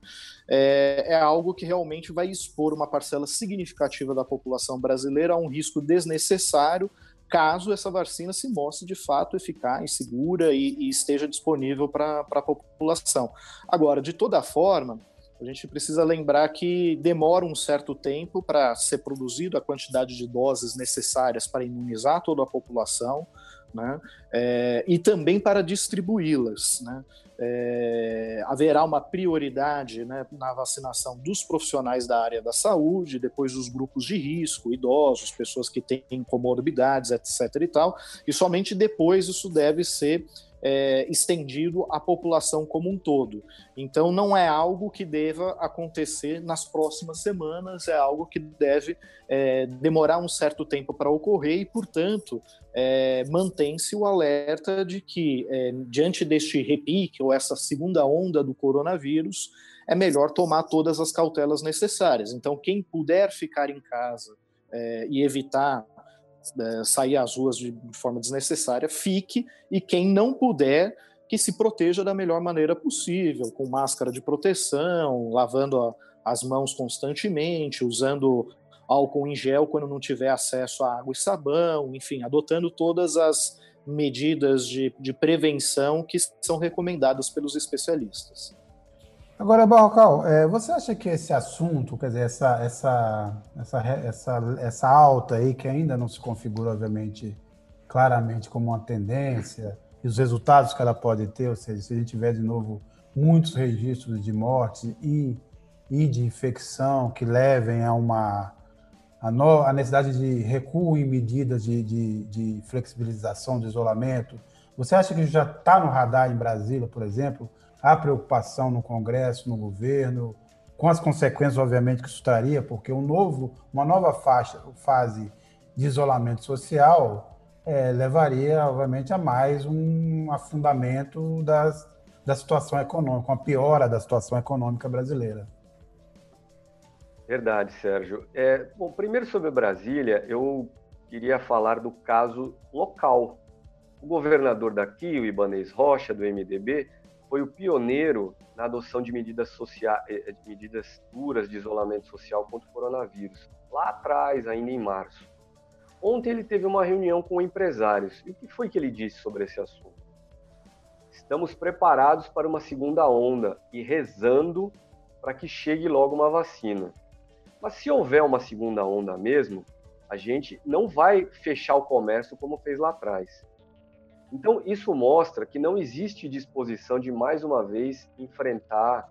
é, é, algo que realmente vai expor uma parcela significativa da população brasileira a um risco desnecessário caso essa vacina se mostre de fato eficaz, segura e, e esteja disponível para a população. Agora, de toda forma, a gente precisa lembrar que demora um certo tempo para ser produzido a quantidade de doses necessárias para imunizar toda a população, né? É, e também para distribuí-las. Né? É, haverá uma prioridade né, na vacinação dos profissionais da área da saúde, depois os grupos de risco, idosos, pessoas que têm comorbidades, etc. e tal, e somente depois isso deve ser é, estendido à população como um todo. Então, não é algo que deva acontecer nas próximas semanas, é algo que deve é, demorar um certo tempo para ocorrer e, portanto, é, mantém-se o alerta de que, é, diante deste repique ou essa segunda onda do coronavírus, é melhor tomar todas as cautelas necessárias. Então, quem puder ficar em casa é, e evitar é, sair às ruas de, forma desnecessária, fique, e quem não puder, que se proteja da melhor maneira possível, com máscara de proteção, lavando a, as mãos constantemente, usando álcool em gel quando não tiver acesso a água e sabão, enfim, adotando todas as medidas de, de prevenção que são recomendadas pelos especialistas. Agora, Barrocal, é, você acha que esse assunto, quer dizer, essa, essa, essa, essa, essa alta aí, que ainda não se configura, obviamente, claramente como uma tendência, e os resultados que ela pode ter, ou seja, se a gente tiver de novo muitos registros de mortes e, e de infecção que levem a uma, a, no, a necessidade de recuo em medidas de, de, de flexibilização, de isolamento, você acha que já está no radar em Brasília, por exemplo, a preocupação no Congresso, no governo, com as consequências, obviamente, que isso traria, porque um novo, uma nova faixa, fase de isolamento social é, levaria, obviamente, a mais um afundamento das, da situação econômica, uma piora da situação econômica brasileira. Verdade, Sérgio. É, bom, primeiro sobre Brasília, eu queria falar do caso local. O governador daqui, o Ibanez Rocha, do MDB, foi o pioneiro na adoção de medidas, sociais, eh, de medidas duras de isolamento social contra o coronavírus, lá atrás, ainda em março. Ontem ele teve uma reunião com empresários. E o que foi que ele disse sobre esse assunto? Estamos preparados para uma segunda onda e rezando para que chegue logo uma vacina. Mas se houver uma segunda onda mesmo, a gente não vai fechar o comércio como fez lá atrás. Então, isso mostra que não existe disposição de, mais uma vez, enfrentar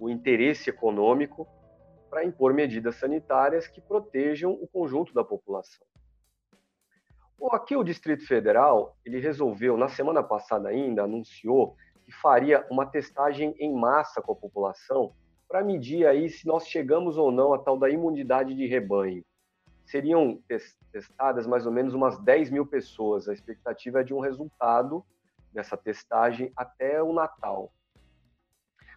o interesse econômico para impor medidas sanitárias que protejam o conjunto da população. Bom, aqui o Distrito Federal, ele resolveu, na semana passada ainda, anunciou que faria uma testagem em massa com a população para medir aí se nós chegamos ou não à tal da imunidade de rebanho seriam testadas mais ou menos umas 10 mil pessoas. A expectativa é de um resultado dessa testagem até o Natal.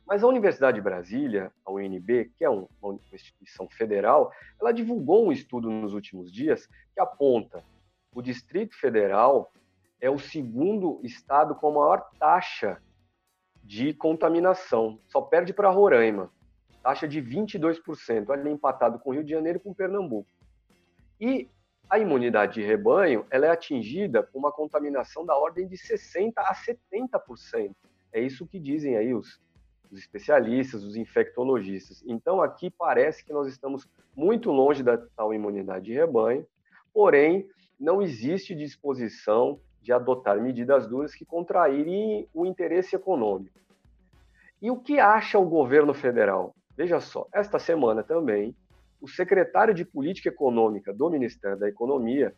Mas a Universidade de Brasília, a UNB, que é uma instituição federal, ela divulgou um estudo nos últimos dias que aponta o Distrito Federal é o segundo estado com a maior taxa de contaminação, só perde para Roraima, taxa de 22%, ali empatado com Rio de Janeiro e com Pernambuco. E a imunidade de rebanho ela é atingida por uma contaminação da ordem de 60% a 70%. É isso que dizem aí os, os especialistas, os infectologistas. Então, aqui parece que nós estamos muito longe da tal imunidade de rebanho, porém, não existe disposição de adotar medidas duras que contraírem o interesse econômico. E o que acha o governo federal? Veja só, esta semana também, o secretário de Política Econômica do Ministério da Economia,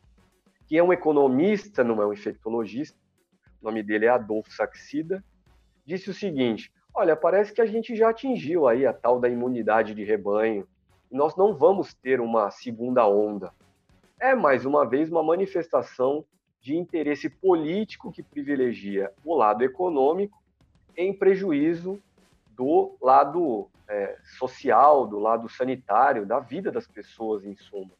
que é um economista, não é um infectologista, o nome dele é Adolfo Saxida, disse o seguinte: olha, parece que a gente já atingiu aí a tal da imunidade de rebanho, e nós não vamos ter uma segunda onda. É mais uma vez uma manifestação de interesse político que privilegia o lado econômico em prejuízo do lado é, social, do lado sanitário, da vida das pessoas, em suma.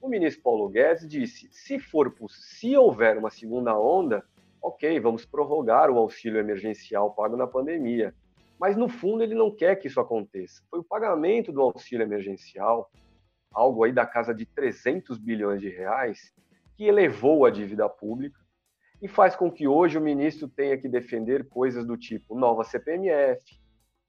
O ministro Paulo Guedes disse: se for se houver uma segunda onda, ok, vamos prorrogar o auxílio emergencial pago na pandemia. Mas no fundo ele não quer que isso aconteça. Foi o pagamento do auxílio emergencial, algo aí da casa de 300 bilhões de reais, que elevou a dívida pública e faz com que hoje o ministro tenha que defender coisas do tipo nova CPMF,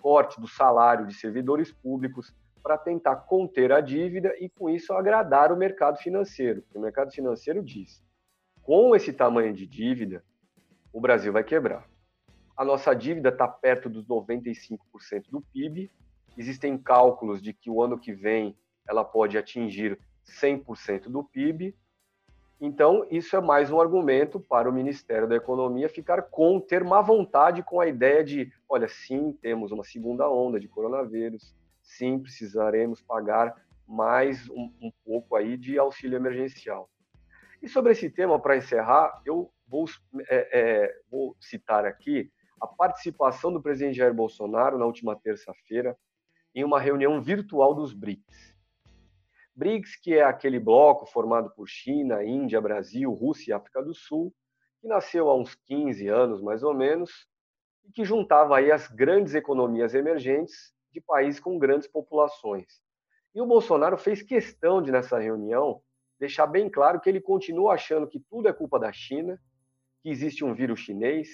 corte do salário de servidores públicos, para tentar conter a dívida e, com isso, agradar o mercado financeiro. o mercado financeiro diz: com esse tamanho de dívida, o Brasil vai quebrar. A nossa dívida está perto dos 95% do PIB. Existem cálculos de que o ano que vem ela pode atingir 100% do PIB então, isso é mais um argumento para o Ministério da Economia ficar com, ter má vontade com a ideia de, olha, sim, temos uma segunda onda de coronavírus, sim, precisaremos pagar mais um, um pouco aí de auxílio emergencial. E sobre esse tema, para encerrar, eu vou, é, é, vou citar aqui a participação do presidente Jair Bolsonaro na última terça-feira em uma reunião virtual dos BRICS. BRICS, que é aquele bloco formado por China, Índia, Brasil, Rússia e África do Sul, que nasceu há uns 15 anos mais ou menos, e que juntava aí as grandes economias emergentes de países com grandes populações. E o Bolsonaro fez questão de, nessa reunião, deixar bem claro que ele continua achando que tudo é culpa da China, que existe um vírus chinês,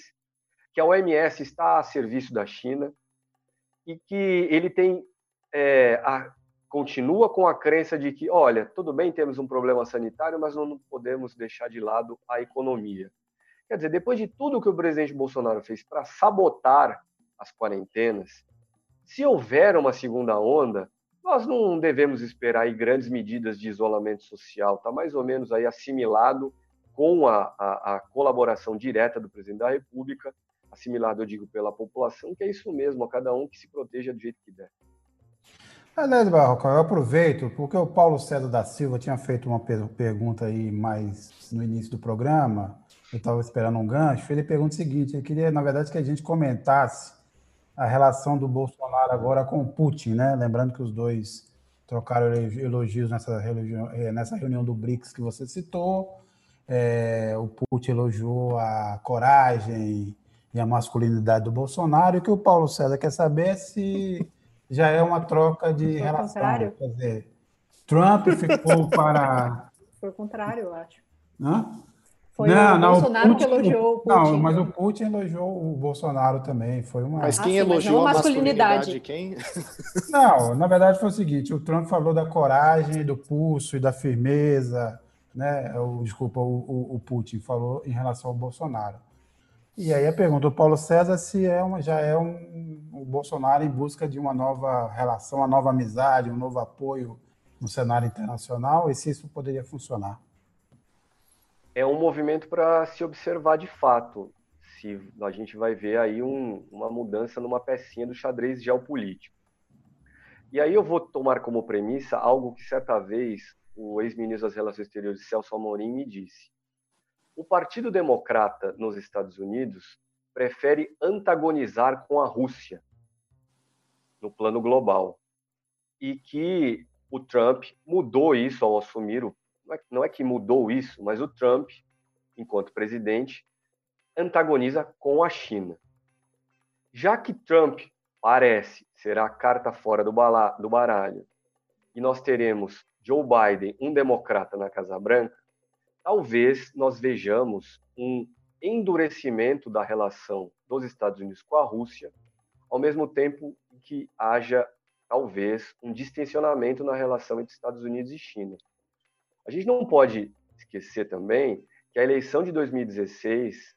que a OMS está a serviço da China e que ele tem é, a continua com a crença de que, olha, tudo bem, temos um problema sanitário, mas não podemos deixar de lado a economia. Quer dizer, depois de tudo que o presidente Bolsonaro fez para sabotar as quarentenas, se houver uma segunda onda, nós não devemos esperar grandes medidas de isolamento social, está mais ou menos aí assimilado com a, a, a, colaboração direta do presidente da República, assimilado, eu digo, pela população, que é isso mesmo, a cada um que se proteja do jeito que der. Aliás, Barroca, eu aproveito, porque o Paulo César da Silva tinha feito uma pergunta aí mais no início do programa, eu estava esperando um gancho, ele pergunta o seguinte, ele queria, na verdade, que a gente comentasse a relação do Bolsonaro agora com o Putin, né? Lembrando que os dois trocaram elogios nessa reunião, eh, nessa reunião do BRICS que você citou. É, o Putin elogiou a coragem e a masculinidade do Bolsonaro, e o que o Paulo César quer saber é se já é uma troca de Foi relação. Contrário. Quer dizer, Trump ficou para. Foi o contrário, eu acho. Hã? Foi não, o não, Bolsonaro Putin, que elogiou o Putin. Não, mas o Putin elogiou o Bolsonaro também. Foi uma... Mas quem ah, sim, elogiou mas a masculinidade? masculinidade quem? Não, na verdade foi o seguinte: o Trump falou da coragem, do pulso e da firmeza, né? O, desculpa, o, o, o Putin falou em relação ao Bolsonaro. E aí a pergunta do Paulo César se é uma, já é um, o Bolsonaro em busca de uma nova relação, uma nova amizade, um novo apoio no cenário internacional e se isso poderia funcionar é um movimento para se observar de fato. Se a gente vai ver aí um, uma mudança numa pecinha do xadrez geopolítico. E aí eu vou tomar como premissa algo que certa vez o ex-ministro das Relações Exteriores Celso Amorim me disse. O Partido Democrata nos Estados Unidos prefere antagonizar com a Rússia no plano global. E que o Trump mudou isso ao assumir o não é, não é que mudou isso, mas o Trump, enquanto presidente, antagoniza com a China. Já que Trump parece ser a carta fora do, bala, do baralho e nós teremos Joe Biden, um democrata na Casa Branca, talvez nós vejamos um endurecimento da relação dos Estados Unidos com a Rússia, ao mesmo tempo que haja talvez um distensionamento na relação entre Estados Unidos e China. A gente não pode esquecer também que a eleição de 2016,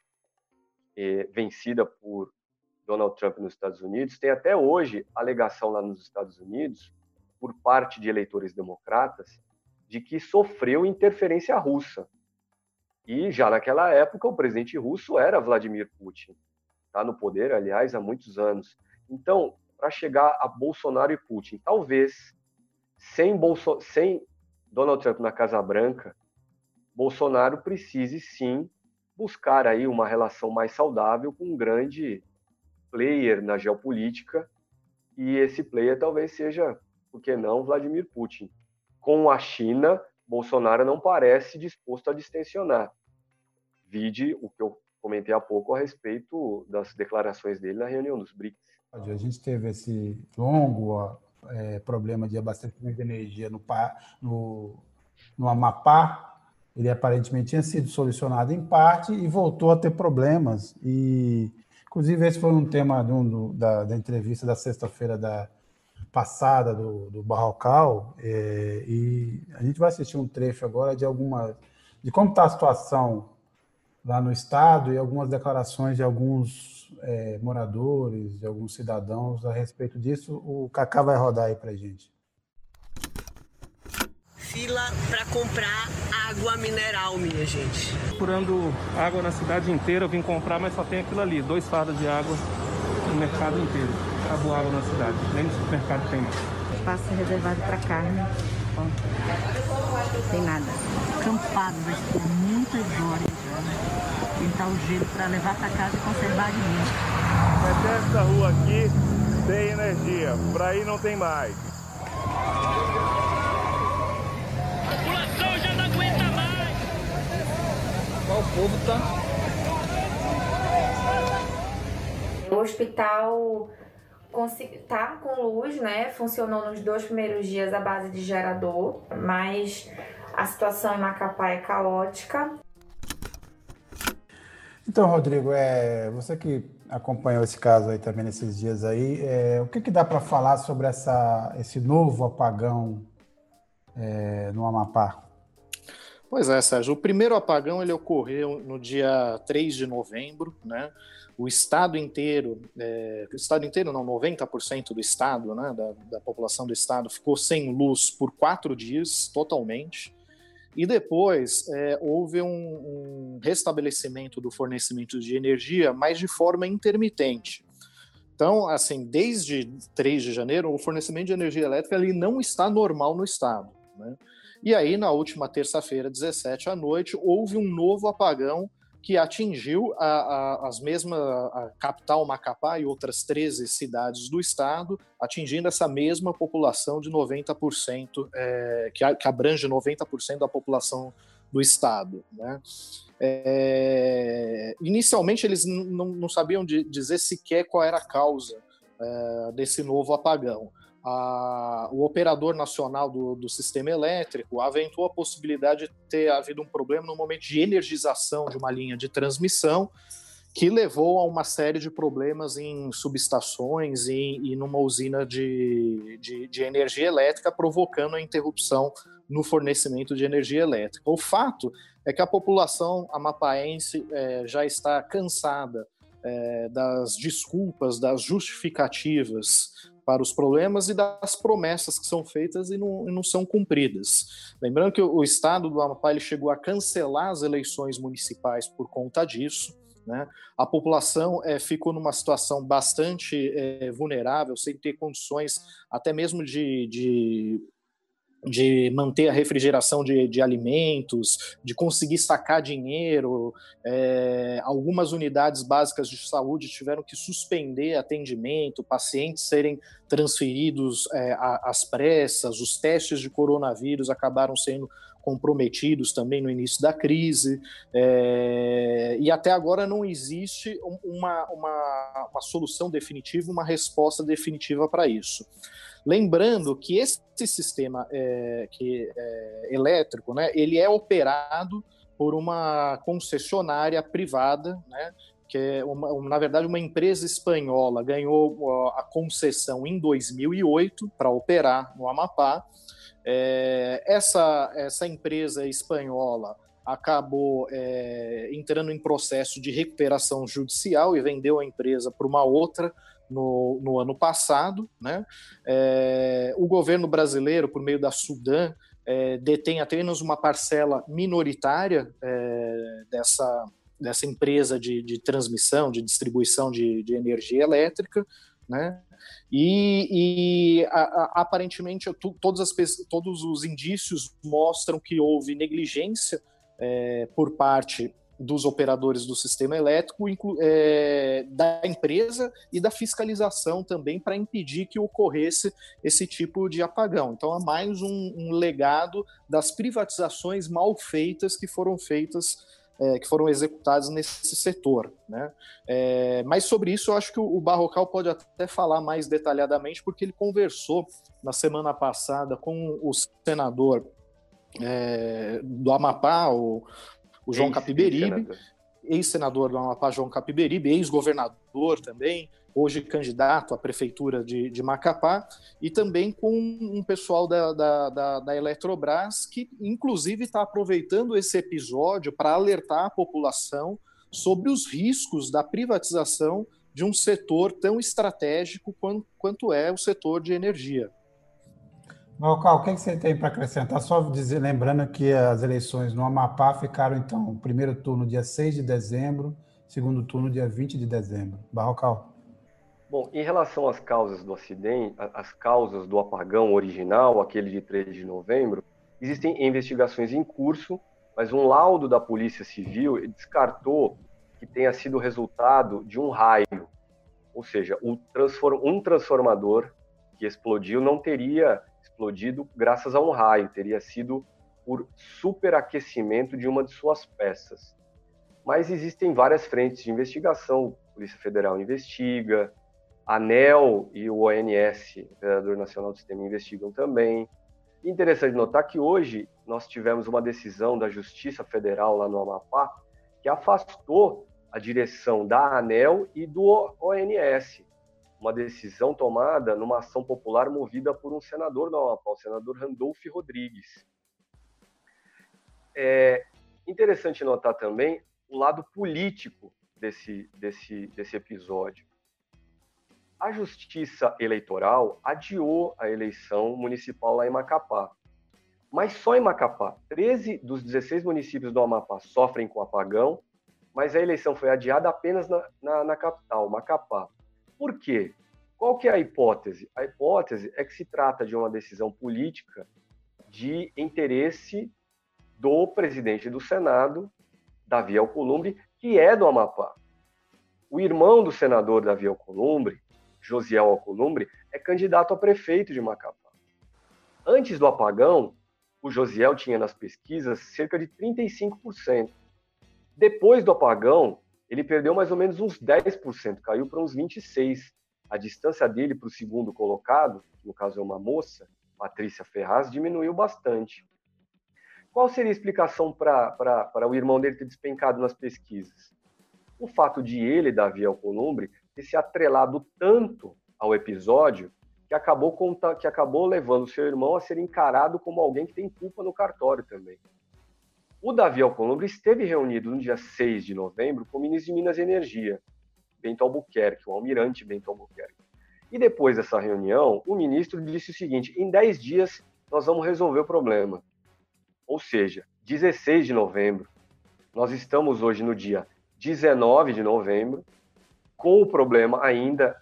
eh, vencida por Donald Trump nos Estados Unidos, tem até hoje alegação lá nos Estados Unidos, por parte de eleitores democratas, de que sofreu interferência russa. E já naquela época, o presidente russo era Vladimir Putin. Está no poder, aliás, há muitos anos. Então, para chegar a Bolsonaro e Putin, talvez sem, Bolso sem Donald Trump na Casa Branca, Bolsonaro precise sim buscar aí uma relação mais saudável com um grande player na geopolítica e esse player talvez seja, por que não, Vladimir Putin. Com a China, Bolsonaro não parece disposto a distensionar. Vide o que eu comentei há pouco a respeito das declarações dele na reunião dos BRICS. A gente teve esse longo é, problema de abastecimento de energia no, no, no Amapá, ele aparentemente tinha sido solucionado em parte e voltou a ter problemas. E, inclusive, esse foi um tema do, da, da, entrevista da sexta-feira da passada do, do Barrocal. É, e a gente vai assistir um trecho agora de alguma de como está a situação lá no estado e algumas declarações de alguns é, moradores, de alguns cidadãos a respeito disso. O Cacá vai rodar aí para gente. Fila para comprar água mineral, minha gente. Procurando água na cidade inteira, eu vim comprar, mas só tem aquilo ali, dois fardos de água no mercado inteiro. Acabou água na cidade, nem no supermercado tem mais. Espaço reservado para carne, ó, tem nada. Campado, vai ser muitas horas já pintar o gelo para levar para casa e conservar de mim. Até essa rua aqui tem energia, para aí não tem mais. A população já não aguenta mais. O povo tá. O hospital tá com luz, né? Funcionou nos dois primeiros dias à base de gerador, mas a situação em Macapá é caótica. Então, Rodrigo, é, você que acompanhou esse caso aí também nesses dias aí, é, o que, que dá para falar sobre essa, esse novo apagão é, no Amapá? Pois é, Sérgio. O primeiro apagão ele ocorreu no dia 3 de novembro, né? O estado inteiro, é, o estado inteiro não, 90% do estado, né, da, da população do estado ficou sem luz por quatro dias, totalmente. E depois é, houve um, um, restabelecimento do fornecimento de energia, mas de forma intermitente. Então, assim, desde 3 de janeiro, o fornecimento de energia elétrica ele não está normal no estado. Né? E aí, na última terça-feira, 17 à noite, houve um novo apagão que atingiu a, a, as mesmas, a capital Macapá e outras 13 cidades do estado, atingindo essa mesma população de 90%, é, que, que abrange 90% da população do estado. Né? É, inicialmente, eles não sabiam de, dizer sequer qual era a causa é, desse novo apagão a, o operador nacional do, do, sistema elétrico aventou a possibilidade de ter havido um problema no momento de energização de uma linha de transmissão, que levou a uma série de problemas em subestações e, e numa usina de, de, de, energia elétrica, provocando a interrupção no fornecimento de energia elétrica. O fato é que a população amapaense é, já está cansada é, das desculpas, das justificativas para os problemas e das promessas que são feitas e não, e não são cumpridas. Lembrando que o, o estado do Amapá chegou a cancelar as eleições municipais por conta disso. Né? A população é, ficou numa situação bastante é, vulnerável, sem ter condições até mesmo de, de de manter a refrigeração de, de, alimentos, de conseguir sacar dinheiro. É, algumas unidades básicas de saúde tiveram que suspender atendimento, pacientes serem transferidos é, às pressas, os testes de coronavírus acabaram sendo comprometidos também no início da crise, é, e até agora não existe uma, uma, uma solução definitiva, uma resposta definitiva para isso. Lembrando que esse sistema é, que, é, elétrico, né, ele é operado por uma concessionária privada, né, que é, uma, na verdade, uma empresa espanhola ganhou a concessão em 2008 para operar no Amapá. É, essa, essa empresa espanhola acabou é, entrando em processo de recuperação judicial e vendeu a empresa para uma outra no, no ano passado. Né? É, o governo brasileiro, por meio da Sudan, é, detém apenas uma parcela minoritária é, dessa, dessa empresa de, de, transmissão, de distribuição de, de energia elétrica. Né? E, e a, a, aparentemente tu, todas as, todos os indícios mostram que houve negligência é, por parte dos operadores do sistema elétrico, é, da empresa e da fiscalização também para impedir que ocorresse esse tipo de apagão. Então, é mais um, um legado das privatizações mal feitas que foram feitas é, que foram executadas nesse setor. Né? É, mas sobre isso eu acho que o, Barrocal pode até falar mais detalhadamente, porque ele conversou na semana passada com o senador é, do Amapá, o, o João Capiberibe, ex-senador do Amapá, João Capiberibe, ex-governador também, hoje candidato à prefeitura de, de, Macapá, e também com um pessoal da, da, da, da Eletrobras, que inclusive está aproveitando esse episódio para alertar a população sobre os riscos da privatização de um setor tão estratégico quanto, quanto é o setor de energia. Malcal, o que, você tem para acrescentar? Só dizer, lembrando que as eleições no Amapá ficaram, então, primeiro turno dia 6 de dezembro, segundo turno dia 20 de dezembro. Barrocal. Bom, em relação às causas do acidente, as causas do apagão original, aquele de 3 de novembro, existem investigações em curso, mas um laudo da Polícia Civil descartou que tenha sido resultado de um raio. Ou seja, um transformador que explodiu não teria explodido graças a um raio, teria sido por superaquecimento de uma de suas peças. Mas existem várias frentes de investigação. A Polícia Federal investiga, a ANEL e o ONS, o Operador Nacional do Sistema, investigam também. interessante notar que hoje nós tivemos uma decisão da Justiça Federal lá no Amapá que afastou a direção da ANEL e do ONS uma decisão tomada numa ação popular movida por um senador da Amapá, o senador Randolph Rodrigues. é interessante notar também o lado político desse, desse, desse episódio. A Justiça Eleitoral adiou a eleição municipal lá em Macapá. Mas só em Macapá. 13 dos 16 municípios do Amapá sofrem com apagão, mas a eleição foi adiada apenas na, na, na capital, Macapá. Por quê? Qual que é a hipótese? A hipótese é que se trata de uma decisão política de interesse do presidente do Senado, Davi Alcolumbre, que é do Amapá. O irmão do senador Davi Alcolumbre, Josiel Alcolumbre, é candidato a prefeito de Macapá. Antes do apagão, o Josiel tinha nas pesquisas cerca de 35%. Depois do apagão, ele perdeu mais ou menos uns 10%, caiu para uns 26%. A distância dele para o segundo colocado, no caso é uma moça, Patrícia Ferraz, diminuiu bastante. Qual seria a explicação para o irmão dele ter despencado nas pesquisas? O fato de ele, Davi Alcolumbre, ter se atrelado tanto ao episódio que acabou, que acabou levando seu irmão a ser encarado como alguém que tem culpa no cartório também. O Davi Alcolumbre esteve reunido no dia 6 de novembro com o ministro de Minas e Energia, Bento Albuquerque, o almirante Bento Albuquerque. E depois dessa reunião, o ministro disse o seguinte: em 10 dias nós vamos resolver o problema. Ou seja, 16 de novembro. Nós estamos hoje no dia 19 de novembro, com o problema ainda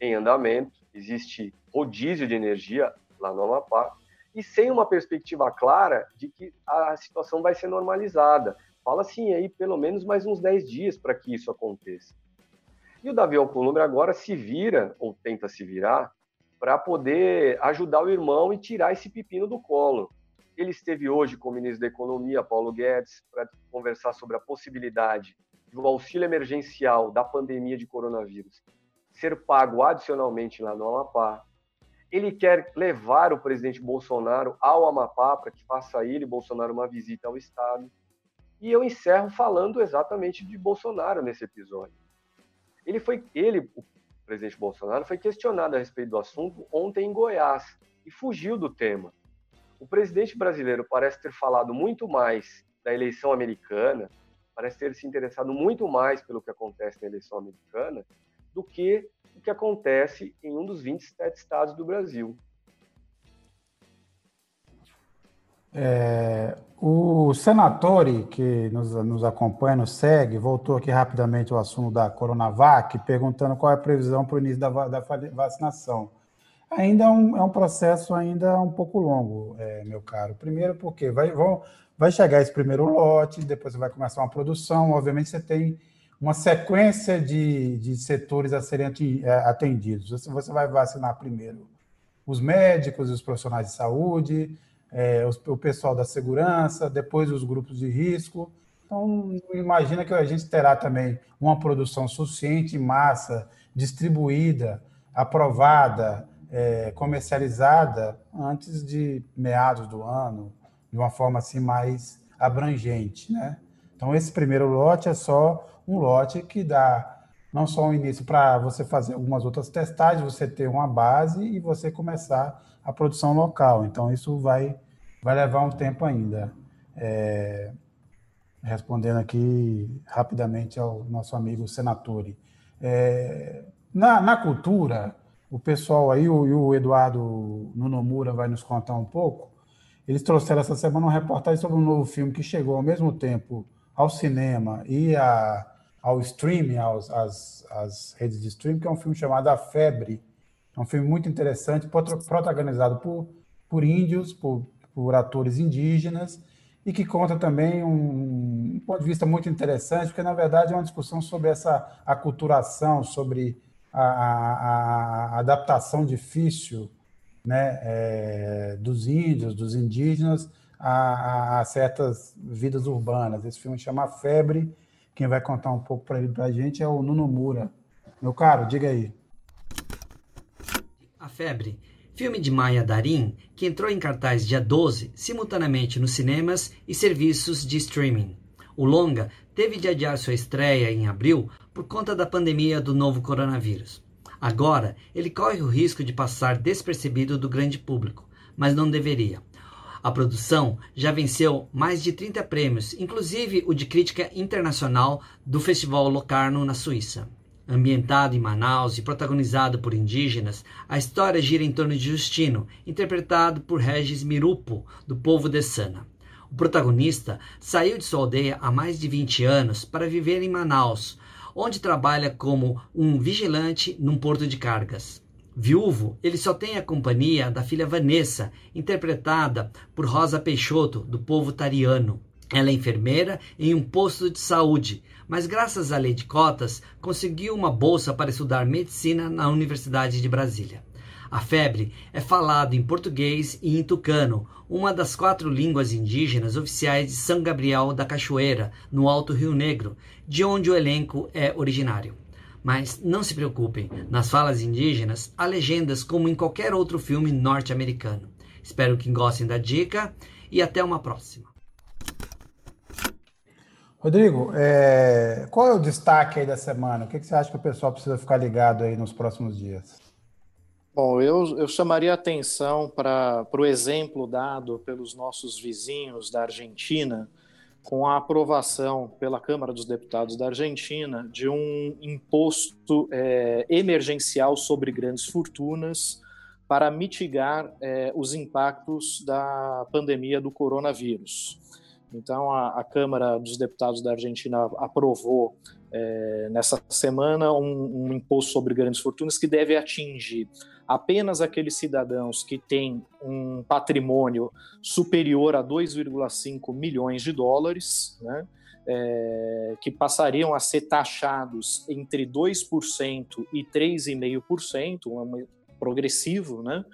em andamento. Existe rodízio de energia lá no Amapá e sem uma perspectiva clara de que a situação vai ser normalizada. Fala assim aí pelo menos mais uns 10 dias para que isso aconteça. E o Davi Alcolumbre agora se vira, ou tenta se virar, para poder ajudar o irmão e tirar esse pepino do colo. Ele esteve hoje com o ministro da Economia, Paulo Guedes, para conversar sobre a possibilidade do auxílio emergencial da pandemia de coronavírus ser pago adicionalmente lá no Amapá. Ele quer levar o presidente Bolsonaro ao Amapá para que faça ele, Bolsonaro, uma visita ao Estado. E eu encerro falando exatamente de Bolsonaro nesse episódio. Ele foi, ele, o presidente Bolsonaro, foi questionado a respeito do assunto ontem em Goiás e fugiu do tema. O presidente brasileiro parece ter falado muito mais da eleição americana, parece ter se interessado muito mais pelo que acontece na eleição americana do que o que acontece em um dos 27 estados do Brasil. É, o Senatori, que nos, nos acompanha, nos segue, voltou aqui rapidamente ao assunto da Coronavac, perguntando qual é a previsão para o início da, da vacinação. Ainda é um, é um, processo ainda um pouco longo, é, meu caro. Primeiro porque vai, vão, vai chegar esse primeiro lote, depois vai começar uma produção, obviamente você tem uma sequência de, de setores a serem é, atendidos. Você, vai vacinar primeiro os médicos, os profissionais de saúde, é, o pessoal da segurança, depois os grupos de risco. Então, imagina que a gente terá também uma produção suficiente em massa, distribuída, aprovada, é, comercializada antes de meados do ano, de uma forma assim mais abrangente, né? Então, esse primeiro lote é só um lote que dá não só um início para você fazer algumas outras testagens, você ter uma base e você começar a produção local. Então, isso vai, vai levar um tempo ainda. É, respondendo aqui rapidamente ao nosso amigo Senatore. É, na, na cultura, o pessoal aí, o, o Eduardo Nunomura vai nos contar um pouco, eles trouxeram essa semana uma reportagem sobre um novo filme que chegou ao mesmo tempo ao cinema e a, ao streaming, aos, às, às redes de streaming, que é um filme chamado A Febre, é um filme muito interessante, protagonizado por, por índios, por, por atores indígenas, e que conta também um, um, ponto de vista muito interessante, porque, na verdade, é uma discussão sobre essa aculturação, sobre a, a, a adaptação difícil né, é, dos índios, dos indígenas, a, a, certas vidas urbanas. Esse filme chama Febre. Quem vai contar um pouco para a gente é o Nuno Mura. Meu caro, diga aí. A Febre, filme de Maia Darim, que entrou em cartaz dia 12, simultaneamente nos cinemas e serviços de streaming. O longa teve de adiar sua estreia em abril por conta da pandemia do novo coronavírus. Agora, ele corre o risco de passar despercebido do grande público, mas não deveria. A produção já venceu mais de 30 prêmios, inclusive o de crítica internacional do Festival Locarno, na Suíça. Ambientado em Manaus e protagonizado por indígenas, a história gira em torno de Justino, interpretado por Regis Mirupo, do povo de Sana. O protagonista saiu de sua aldeia há mais de 20 anos para viver em Manaus, onde trabalha como um vigilante num porto de cargas. Viúvo, ele só tem a companhia da filha Vanessa, interpretada por Rosa Peixoto, do povo tariano. Ela é enfermeira em um posto de saúde, mas graças à lei de cotas conseguiu uma bolsa para estudar medicina na Universidade de Brasília. A febre é falado em português e em tucano, uma das quatro línguas indígenas oficiais de São Gabriel da Cachoeira, no Alto Rio Negro, de onde o elenco é originário. Mas não se preocupem, nas falas indígenas há legendas como em qualquer outro filme norte-americano. Espero que gostem da dica e até uma próxima. Rodrigo, é... qual é o destaque aí da semana? O que, você acha que o pessoal precisa ficar ligado aí nos próximos dias? Bom, eu, eu chamaria atenção para o exemplo dado pelos nossos vizinhos da Argentina, com a aprovação pela Câmara dos Deputados da Argentina de um imposto é, emergencial sobre grandes fortunas para mitigar é, os impactos da pandemia do coronavírus. Então, a, a Câmara dos Deputados da Argentina aprovou é, nessa semana um, um imposto sobre grandes fortunas que deve atingir apenas aqueles cidadãos que têm um patrimônio superior a 2,5 milhões de dólares, né, é, que passariam a ser taxados entre 2% e 3,5%, um progressivo, né,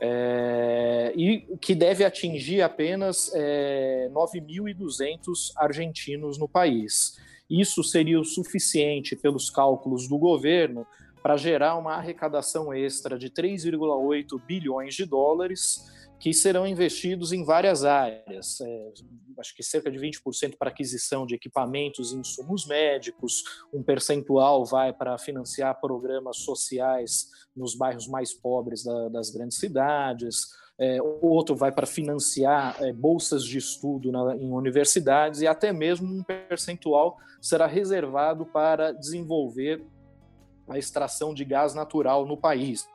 é, e que deve atingir apenas é, 9.200 argentinos no país. Isso seria o suficiente, pelos cálculos do governo, para gerar uma arrecadação extra de 3,8 bilhões de dólares que serão investidos em várias áreas. É, acho que cerca de 20% para aquisição de equipamentos e insumos médicos, um percentual vai para financiar programas sociais nos bairros mais pobres da, das grandes cidades, é, outro vai para financiar é, bolsas de estudo na, em universidades e até mesmo um percentual será reservado para desenvolver a extração de gás natural no país.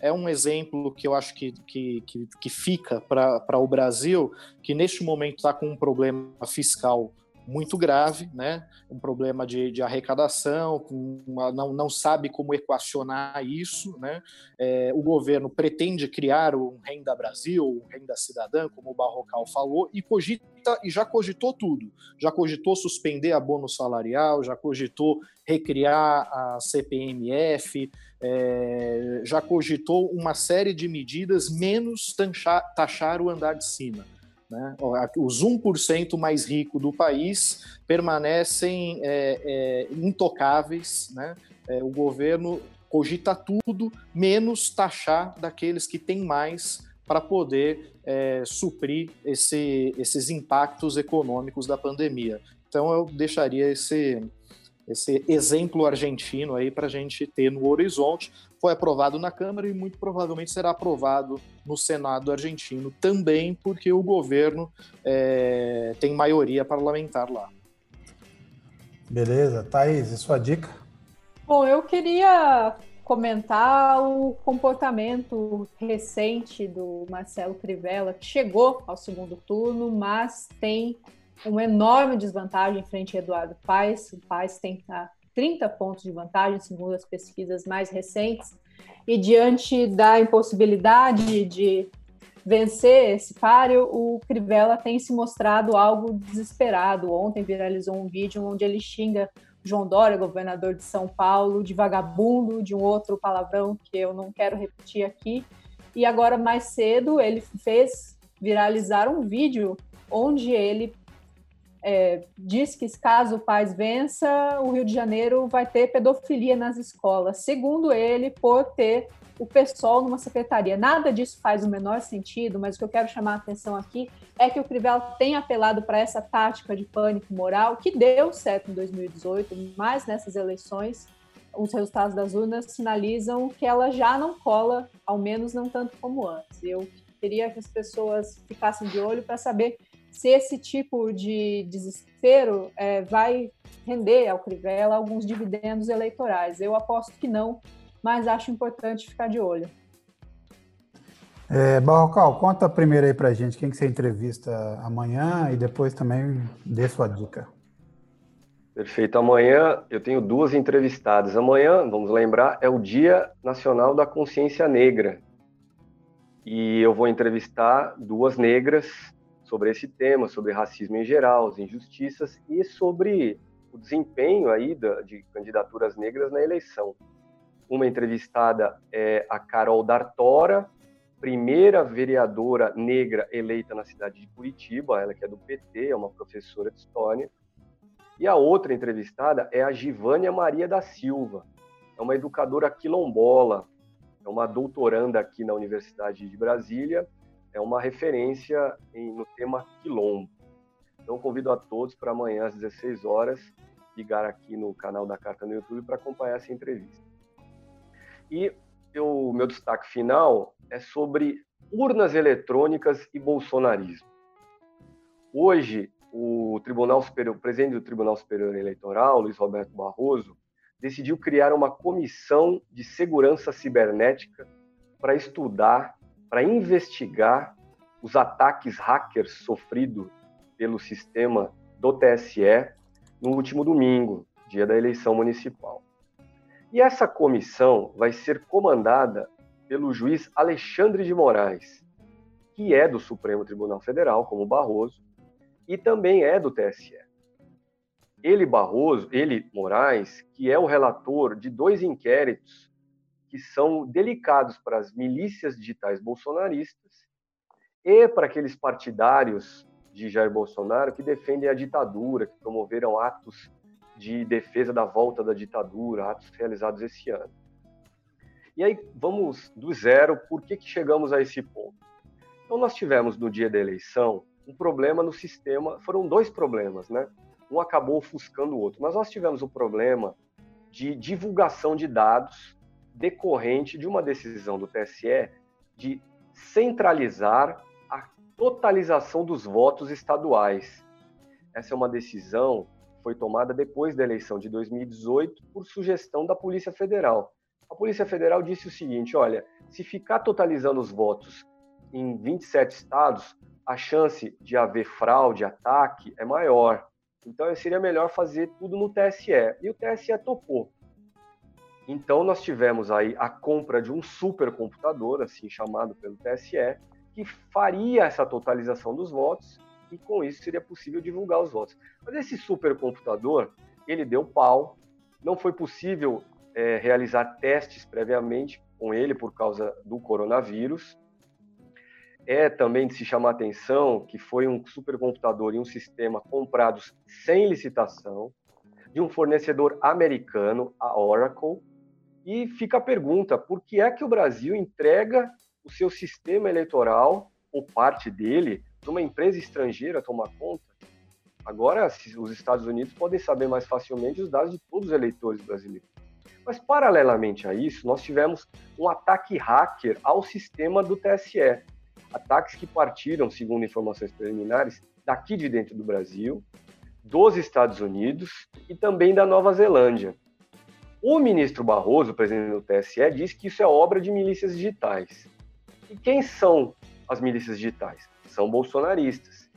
É um exemplo que eu acho que, que, que, que fica para o Brasil, que neste momento está com um problema fiscal muito grave, né? um problema de, de arrecadação, uma, não, não sabe como equacionar isso. Né? É, o governo pretende criar um Renda Brasil, um Renda Cidadã, como o Barrocal falou, e cogita e já cogitou tudo. Já cogitou suspender a bônus salarial, já cogitou recriar a CPMF, é, já cogitou uma série de medidas menos taxar, taxar o andar de cima. Né? Os 1% mais ricos do país permanecem é, é, intocáveis. Né? É, o governo cogita tudo, menos taxar daqueles que têm mais para poder é, suprir esse, esses impactos econômicos da pandemia. Então, eu deixaria esse, esse exemplo argentino aí para a gente ter no horizonte. Foi aprovado na Câmara e muito provavelmente será aprovado no Senado argentino também, porque o governo é, tem maioria parlamentar lá. Beleza. Thaís, e sua dica? Bom, eu queria comentar o comportamento recente do Marcelo Crivella, que chegou ao segundo turno, mas tem uma enorme desvantagem frente a Eduardo Paes. O Paes tem 30 pontos de vantagem, segundo as pesquisas mais recentes. E diante da impossibilidade de vencer esse páreo, o Crivella tem se mostrado algo desesperado. Ontem viralizou um vídeo onde ele xinga João Dória, governador de São Paulo, de vagabundo, de um outro palavrão que eu não quero repetir aqui. E agora, mais cedo, ele fez viralizar um vídeo onde ele é, diz que caso o Paz vença, o Rio de Janeiro vai ter pedofilia nas escolas, segundo ele, por ter o pessoal numa secretaria. Nada disso faz o menor sentido, mas o que eu quero chamar a atenção aqui é que o Crivella tem apelado para essa tática de pânico moral, que deu certo em 2018, mas nessas eleições os resultados das urnas sinalizam que ela já não cola, ao menos não tanto como antes. Eu queria que as pessoas ficassem de olho para saber se esse tipo de desespero é, vai render ao Crivella alguns dividendos eleitorais. Eu aposto que não, mas acho importante ficar de olho. É, Barrocal, conta primeiro aí pra gente quem que você entrevista amanhã e depois também dê sua dica. Perfeito. Amanhã eu tenho duas entrevistadas. Amanhã, vamos lembrar, é o Dia Nacional da Consciência Negra. E eu vou entrevistar duas negras sobre esse tema, sobre racismo em geral, as injustiças e sobre o desempenho aí de candidaturas negras na eleição. Uma entrevistada é a Carol Dartora, primeira vereadora negra eleita na cidade de Curitiba, ela que é do PT, é uma professora de história. E a outra entrevistada é a Givânia Maria da Silva, é uma educadora quilombola, é uma doutoranda aqui na Universidade de Brasília, é uma referência em, no tema quilombo. Então convido a todos para amanhã às 16 horas ligar aqui no canal da Carta no YouTube para acompanhar essa entrevista. E o meu destaque final é sobre urnas eletrônicas e bolsonarismo. Hoje, o Tribunal Superior, o presidente do Tribunal Superior Eleitoral, Luiz Roberto Barroso, decidiu criar uma comissão de segurança cibernética para estudar, para investigar os ataques hackers sofridos pelo sistema do TSE no último domingo, dia da eleição municipal. E essa comissão vai ser comandada pelo juiz Alexandre de Moraes, que é do Supremo Tribunal Federal, como Barroso, e também é do TSE. Ele, Barroso, ele, Moraes, que é o relator de dois inquéritos que são delicados para as milícias digitais bolsonaristas e para aqueles partidários de Jair Bolsonaro que defendem a ditadura, que promoveram atos de defesa da volta da ditadura, atos realizados esse ano. E aí, vamos do zero, por que, que chegamos a esse ponto? Então, nós tivemos no dia da eleição um problema no sistema, foram dois problemas, né? Um acabou ofuscando o outro, mas nós tivemos o um problema de divulgação de dados decorrente de uma decisão do TSE de centralizar totalização dos votos estaduais. Essa é uma decisão que foi tomada depois da eleição de 2018 por sugestão da Polícia Federal. A Polícia Federal disse o seguinte: olha, se ficar totalizando os votos em 27 estados, a chance de haver fraude, ataque é maior. Então seria melhor fazer tudo no TSE. E o TSE topou. Então nós tivemos aí a compra de um supercomputador, assim chamado pelo TSE, que faria essa totalização dos votos e com isso seria possível divulgar os votos. Mas esse supercomputador, ele deu pau, não foi possível é, realizar testes previamente com ele por causa do coronavírus. É também de se chamar atenção que foi um supercomputador e um sistema comprados sem licitação de um fornecedor americano, a Oracle. E fica a pergunta: por que é que o Brasil entrega o seu sistema eleitoral, ou parte dele, para uma empresa estrangeira tomar conta. Agora, os Estados Unidos podem saber mais facilmente os dados de todos os eleitores brasileiros. Mas, paralelamente a isso, nós tivemos um ataque hacker ao sistema do TSE. Ataques que partiram, segundo informações preliminares, daqui de dentro do Brasil, dos Estados Unidos e também da Nova Zelândia. O ministro Barroso, presidente do TSE, disse que isso é obra de milícias digitais. E quem são as milícias digitais? São bolsonaristas.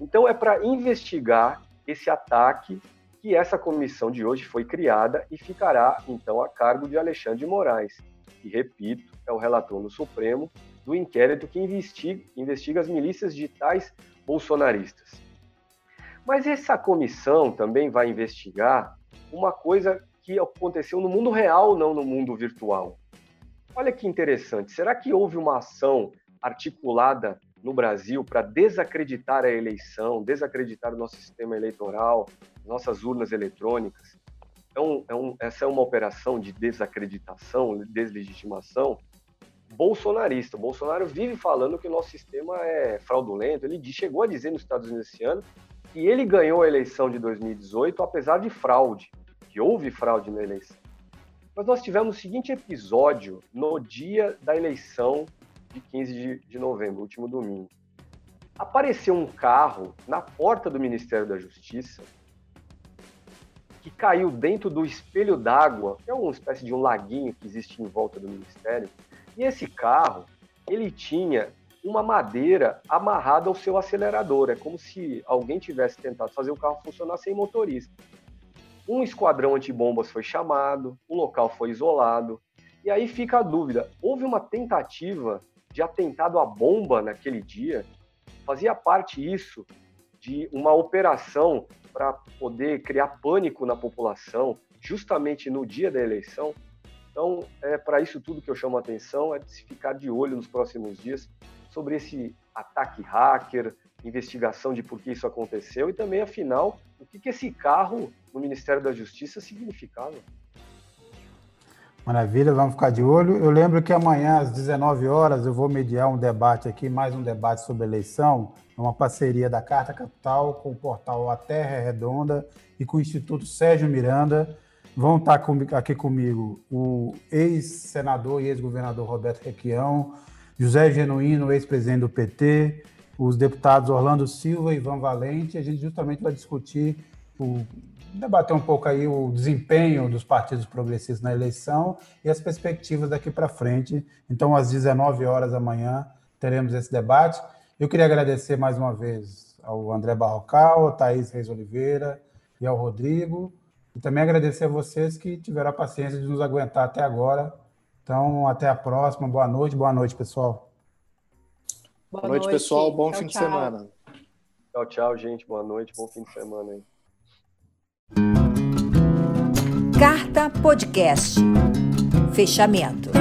Então é para investigar esse ataque que essa comissão de hoje foi criada e ficará então a cargo de Alexandre de Moraes, que, repito, é o relator no Supremo do inquérito que investiga, investiga as milícias digitais bolsonaristas. Mas essa comissão também vai investigar uma coisa que aconteceu no mundo real, não no mundo virtual. Olha que interessante. Será que houve uma ação articulada no Brasil para desacreditar a eleição, desacreditar o nosso sistema eleitoral, nossas urnas eletrônicas? Um, é um, essa é uma operação de desacreditação, deslegitimação bolsonarista. O Bolsonaro vive falando que o nosso sistema é fraudulento. Ele chegou a dizer nos Estados Unidos esse ano que ele ganhou a eleição de 2018 apesar de fraude, que houve fraude na eleição. Mas nós tivemos o seguinte episódio no dia da eleição de 15 de, de novembro, último domingo. Apareceu um carro na porta do Ministério da Justiça que caiu dentro do espelho d'água, que é uma espécie de um laguinho que existe em volta do ministério. E esse carro, ele tinha uma madeira amarrada ao seu acelerador. É como se alguém tivesse tentado fazer o carro funcionar sem motorista. Um esquadrão antibombas foi chamado, o local foi isolado. E aí fica a dúvida: houve uma tentativa de atentado à bomba naquele dia? Fazia parte isso de uma operação para poder criar pânico na população, justamente no dia da eleição. Então, é para isso tudo que eu chamo a atenção é de se ficar de olho nos próximos dias sobre esse ataque hacker, investigação de por que isso aconteceu e também, afinal, o que, que esse carro no Ministério da Justiça significava. Maravilha, vamos ficar de olho. Eu lembro que amanhã, às 19 horas, eu vou mediar um debate aqui, mais um debate sobre eleição, uma parceria da Carta Capital com o portal A Terra Redonda e com o Instituto Sérgio Miranda. Vão estar aqui comigo o ex-senador e ex-governador Roberto Requião, José Genuíno, ex-presidente do PT, os deputados Orlando Silva e Ivan Valente. A gente justamente vai discutir o debater um pouco aí o desempenho dos partidos progressistas na eleição e as perspectivas daqui para frente. Então, às 19 horas da manhã, teremos esse debate. Eu queria agradecer mais uma vez ao André Barrocal, ao Thaís Reis Oliveira e ao Rodrigo. E também agradecer a vocês que tiveram a paciência de nos aguentar até agora. Então, até a próxima. Boa noite, boa noite, pessoal. Boa, noite, pessoal. Bom tchau, fim tchau. de semana. Tchau, tchau, gente. Boa noite, bom fim de semana aí. Carta Podcast. Fechamento.